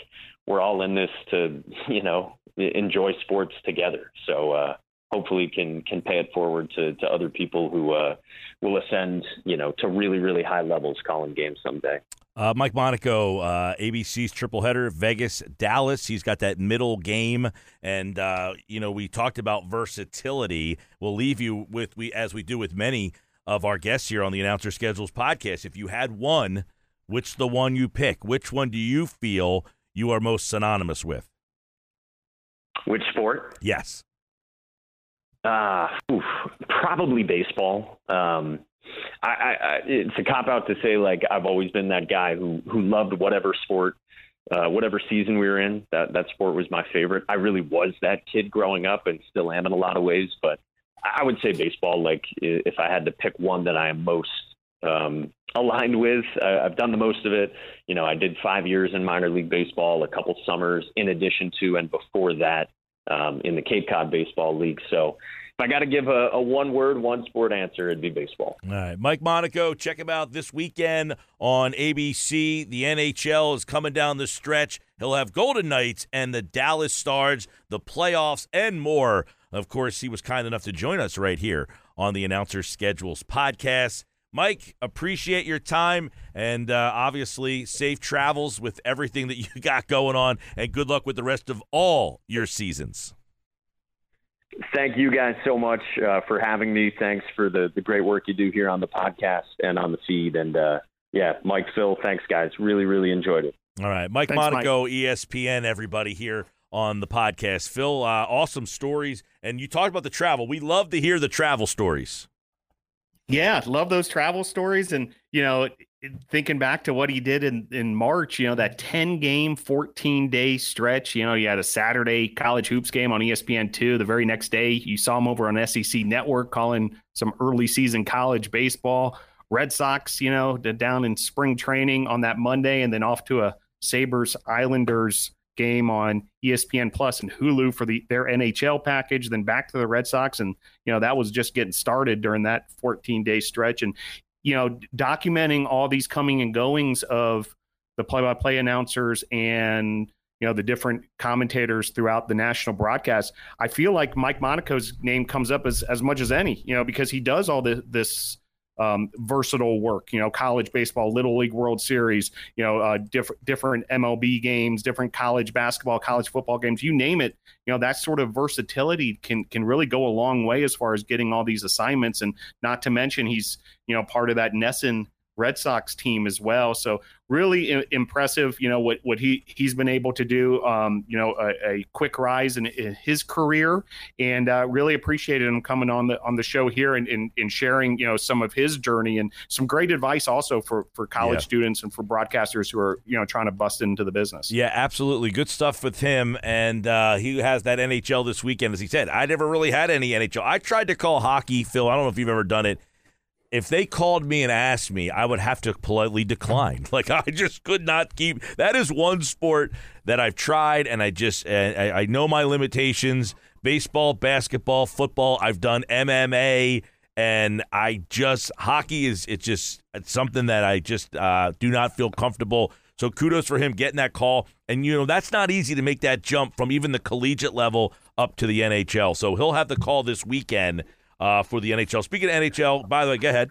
we're all in this to you know enjoy sports together. So uh, hopefully can can pay it forward to to other people who uh, will ascend you know to really really high levels calling games someday. Uh, Mike Monaco, uh, ABC's triple header, Vegas, Dallas. He's got that middle game, and uh, you know we talked about versatility. We'll leave you with we as we do with many of our guests here on the Announcer Schedules podcast. If you had one, which the one you pick? Which one do you feel you are most synonymous with? Which sport? Yes. Uh, oof, probably baseball. Um, I, I, it's a cop out to say like I've always been that guy who who loved whatever sport, uh, whatever season we were in. That that sport was my favorite. I really was that kid growing up, and still am in a lot of ways. But I would say baseball. Like if I had to pick one that I am most um, aligned with, uh, I've done the most of it. You know, I did five years in minor league baseball, a couple summers in addition to, and before that um, in the Cape Cod Baseball League. So if I got to give a, a, one word, one sport answer, it'd be baseball. All right. Mike Monaco, check him out this weekend on ABC. The NHL is coming down the stretch. He'll have Golden Knights and the Dallas Stars, the playoffs, and more. Of course, he was kind enough to join us right here on the Announcer Schedules podcast. Mike, appreciate your time and uh, obviously safe travels with everything that you got going on, and good luck with the rest of all your seasons. Thank you guys so much uh, for having me. Thanks for the, the great work you do here on the podcast and on the feed. And uh, yeah, Mike, Phil, thanks, guys. Really, really enjoyed it. All right. Mike thanks, Monaco, Mike. ESPN, everybody here on the podcast. Phil, uh, awesome stories. And you talked about the travel. We love to hear the travel stories. Yeah, love those travel stories. And, you know, thinking back to what he did in, in March, you know, that 10 game, 14 day stretch, you know, you had a Saturday college hoops game on ESPN2. The very next day, you saw him over on SEC Network calling some early season college baseball. Red Sox, you know, down in spring training on that Monday, and then off to a Sabres Islanders game on ESPN Plus and Hulu for the their NHL package, then back to the Red Sox, and you know that was just getting started during that 14 day stretch, and you know documenting all these coming and goings of the play-by-play announcers and you know the different commentators throughout the national broadcast. I feel like Mike Monaco's name comes up as as much as any, you know, because he does all the, this um, versatile work. You know, college baseball, Little League World Series. You know, uh, different different MLB games, different college basketball, college football games. You name it. You know, that sort of versatility can can really go a long way as far as getting all these assignments. And not to mention, he's you know part of that NESN Red Sox team as well. So really I- impressive, you know, what, what he, he's been able to do, um, you know, a, a quick rise in, in, his career and uh, really appreciated him coming on the, on the show here and, and, and, sharing, you know, some of his journey and some great advice also for, for college yeah. students and for broadcasters who are, you know, trying to bust into the business. Yeah, absolutely. Good stuff with him. And uh, he has that NHL this weekend, as he said. I never really had any NHL. I tried to call hockey, Phil. I don't know if you've ever done it if they called me and asked me, I would have to politely decline. Like I just could not keep. That is one sport that I've tried, and I just I, I know my limitations. Baseball, basketball, football. I've done MMA, and I just hockey is it's just it's something that I just uh, do not feel comfortable. So kudos for him getting that call, and you know that's not easy to make that jump from even the collegiate level up to the NHL. So he'll have the call this weekend uh, for the NHL. Speaking of NHL, by the way, go ahead.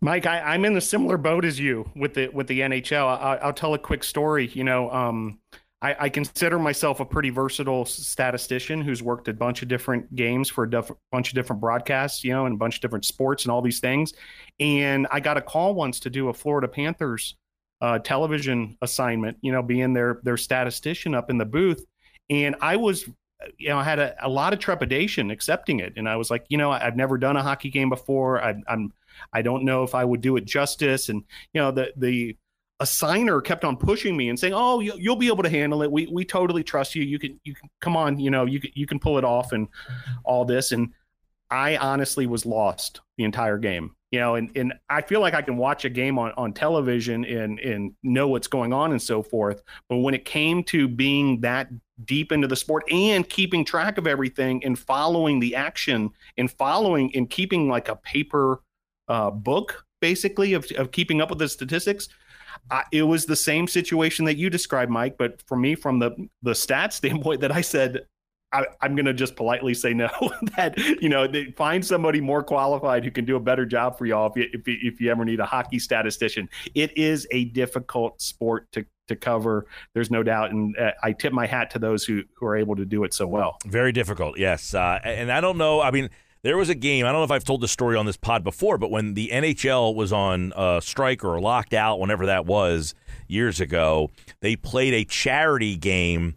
Mike, I, am in a similar boat as you with the with the NHL. I, will tell a quick story. You know, um, I, I, consider myself a pretty versatile statistician who's worked a bunch of different games for a diff- bunch of different broadcasts, you know, and a bunch of different sports and all these things. And I got a call once to do a Florida Panthers uh, television assignment. You know, being their their statistician up in the booth, and I was you know, I had a, a, lot of trepidation accepting it. And I was like, you know, I've never done a hockey game before. I, I'm, I don't know if I would do it justice. And, you know, the, the assigner kept on pushing me and saying, oh, you, will be able to handle it. We, we totally trust you. You can, you can come on, you know, you can, you can pull it off and all this. And I honestly was lost the entire game you know, and, and I feel like I can watch a game on, on television and, and know what's going on and so forth. But when it came to being that deep into the sport and keeping track of everything and following the action and following and keeping like a paper uh, book, basically, of, of keeping up with the statistics, I, it was the same situation that you described, Mike. But for me, from the the stats standpoint, that I said I, am going to just politely say no. that you know, find somebody more qualified who can do a better job for y'all if you, if you, if you ever need a hockey statistician. It is a difficult sport to to cover. There's no doubt, and uh, I tip my hat to those who who are able to do it so well. Very difficult, yes. Uh, and I don't know. I mean. There was a game. I don't know if I've told the story on this pod before, but when the NHL was on strike or locked out, whenever that was years ago, they played a charity game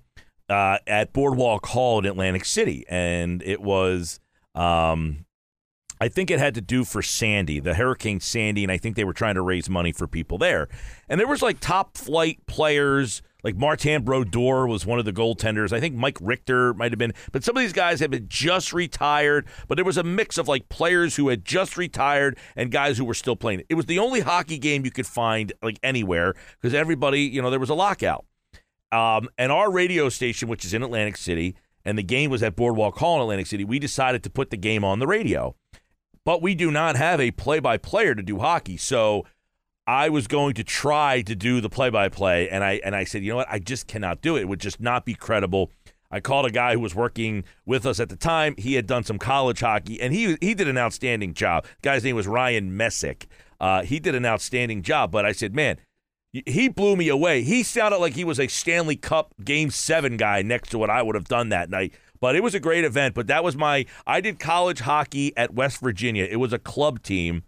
uh, at Boardwalk Hall in Atlantic City, and it was. Um, I think it had to do for Sandy, the Hurricane Sandy, and I think they were trying to raise money for people there. And there was like top flight players, like Martin Brodeur was one of the goaltenders. I think Mike Richter might have been, but some of these guys had been just retired. But there was a mix of like players who had just retired and guys who were still playing. It was the only hockey game you could find like anywhere because everybody, you know, there was a lockout. Um, and our radio station, which is in Atlantic City, and the game was at Boardwalk Hall in Atlantic City, we decided to put the game on the radio. But we do not have a play by player to do hockey. So I was going to try to do the play by play, and I and I said, you know what, I just cannot do it. It would just not be credible. I called a guy who was working with us at the time. He had done some college hockey, and he he did an outstanding job. The guy's name was Ryan Messick. Uh, he did an outstanding job, but I said, man, he blew me away. He sounded like he was a Stanley Cup Game 7 guy next to what I would have done that night. But it was a great event. But that was my. I did college hockey at West Virginia. It was a club team.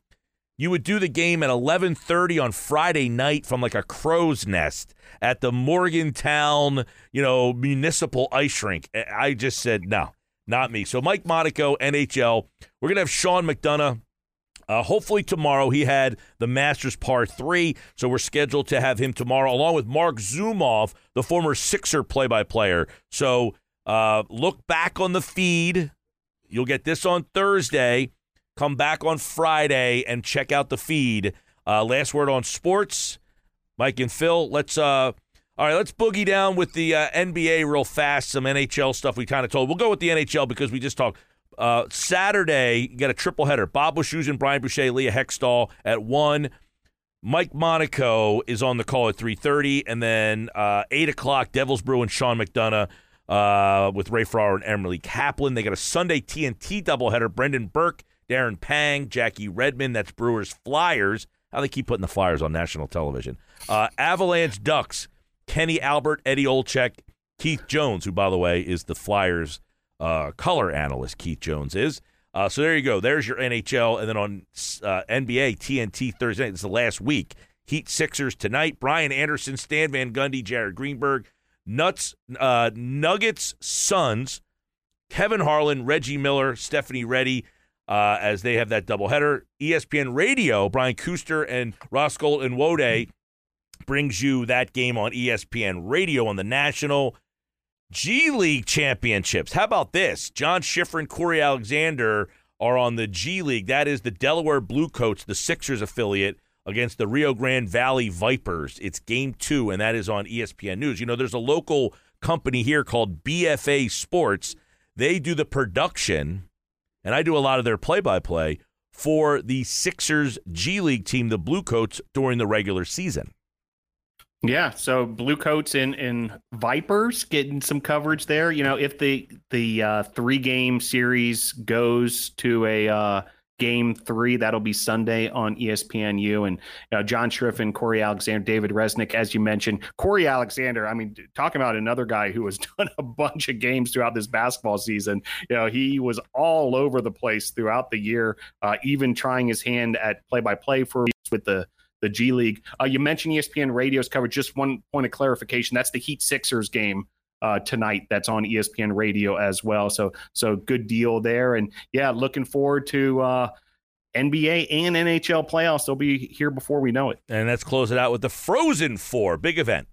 You would do the game at 11:30 on Friday night from like a crow's nest at the Morgantown, you know, municipal ice rink. I just said no, not me. So Mike Monaco, NHL. We're gonna have Sean McDonough Uh, hopefully tomorrow he had the Masters Par Three, so we're scheduled to have him tomorrow, along with Marc Zumoff, the former Sixer play-by-player. So uh, look back on the feed. You'll get this on Thursday. Come back on Friday and check out the feed. Uh, last word on sports, Mike and Phil. Let's uh, all right. Let's boogie down with the uh, NBA real fast. Some NHL stuff we kind of told. We'll go with the NHL because we just talked. Uh, Saturday, you got a triple header. Bob Wischusen, Brian Boucher, Leah Hextall at one. Mike Monaco is on the call at 3.30. And then uh, 8 o'clock, Devils Brew and Sean McDonough uh, with Ray Ferraro and Emily Kaplan. They got a Sunday TNT doubleheader. Brendan Burke, Darren Pang, Jackie Redmond. That's Brewers Flyers. How they keep putting the Flyers on national television. Uh, Avalanche Ducks, Kenny Albert, Eddie Olczyk, Keith Jones, who, by the way, is the Flyers' uh, color analyst, Keith Jones is. Uh, so there you go. There's your NHL. And then on uh, NBA, TNT Thursday night, it's the last week. Heat Sixers tonight. Brian Anderson, Stan Van Gundy, Jared Greenberg. Nuts, uh, Nuggets, Suns. Kevin Harlan, Reggie Miller, Stephanie Ready, uh, as they have that doubleheader. ESPN Radio, Brian Kuster and Roskol and Wode brings you that game on ESPN Radio on the national. G League championships. How about this? John Schriffen and Corey Alexander are on the G League. That is the Delaware Bluecoats, the Sixers affiliate, against the Rio Grande Valley Vipers. It's game two, and that is on ESPN News. You know, there's a local company here called BFA Sports. They do the production, and I do a lot of their play by play for the Sixers G League team, the Bluecoats, during the regular season. Yeah, so Bluecoats and, and Vipers getting some coverage there. You know, if the the uh, three game series goes to a uh, game three, that'll be Sunday on ESPNU. And uh, John Schriffen, Corey Alexander, David Resnick, as you mentioned, Corey Alexander. I mean, talking about another guy who has done a bunch of games throughout this basketball season. You know, he was all over the place throughout the year, uh, even trying his hand at play by play for with the the G League. Uh, you mentioned ESPN Radio's coverage. Just one point of clarification: that's the Heat Sixers game uh, tonight. That's on ESPN Radio as well. So so good deal there. And yeah, looking forward to. Uh, NBA and NHL playoffs. They'll be here before we know it. And let's close it out with the Frozen Four big event.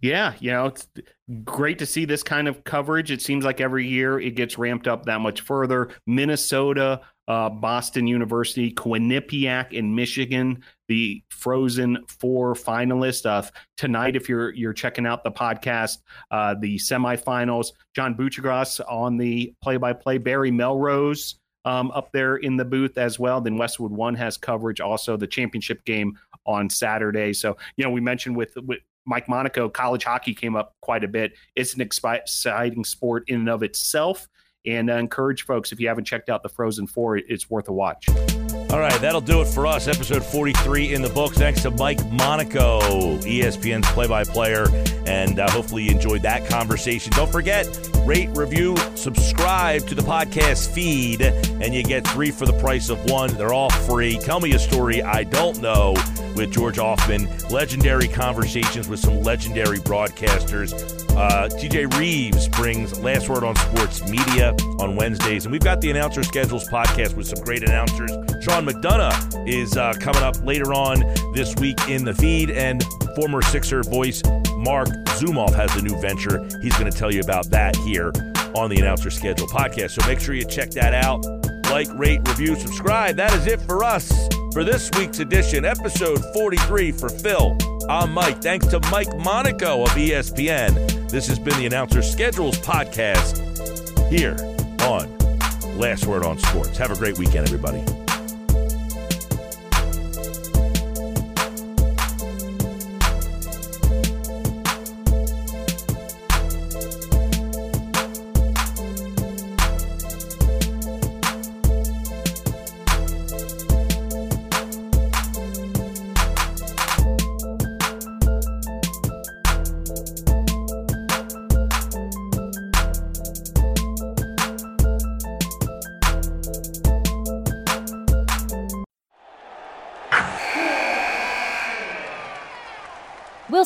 Yeah, you know, it's great to see this kind of coverage. It seems like every year it gets ramped up that much further. Minnesota, uh, Boston University, Quinnipiac in Michigan, the Frozen Four finalists. Uh, tonight, if you're you're checking out the podcast, uh, the semifinals, John Buccigross on the play-by-play, Barry Melrose um, up there in the booth as well. Then Westwood One has coverage, also the championship game on Saturday. So you know, we mentioned with, with Mike Monaco, college hockey came up quite a bit. It's an exciting sport in and of itself and uh, encourage folks if you haven't checked out the Frozen Four, it's worth a watch. All right, that'll do it for us. Episode 43 in the books. Thanks to Mike Monaco, ESPN's play by player. And uh, hopefully you enjoyed that conversation. Don't forget, rate, review, subscribe to the podcast feed, and you get three for the price of one. They're all free. Tell me a story I don't know with George Hoffman. Legendary conversations with some legendary broadcasters. Uh, TJ Reeves brings Last Word on Sports Media on Wednesdays. And we've got the Announcer Schedules podcast with some great announcers. McDonough is uh, coming up later on this week in the feed. And former Sixer voice Marc Zumoff has a new venture. He's going to tell you about that here on the Announcer Schedule podcast. So make sure you check that out. Like, rate, review, subscribe. That is it for us for this week's edition, episode 43 for Phil. I'm Mike. Thanks to Mike Monaco of ESPN. This has been the Announcer Schedules podcast here on Last Word on Sports. Have a great weekend, everybody.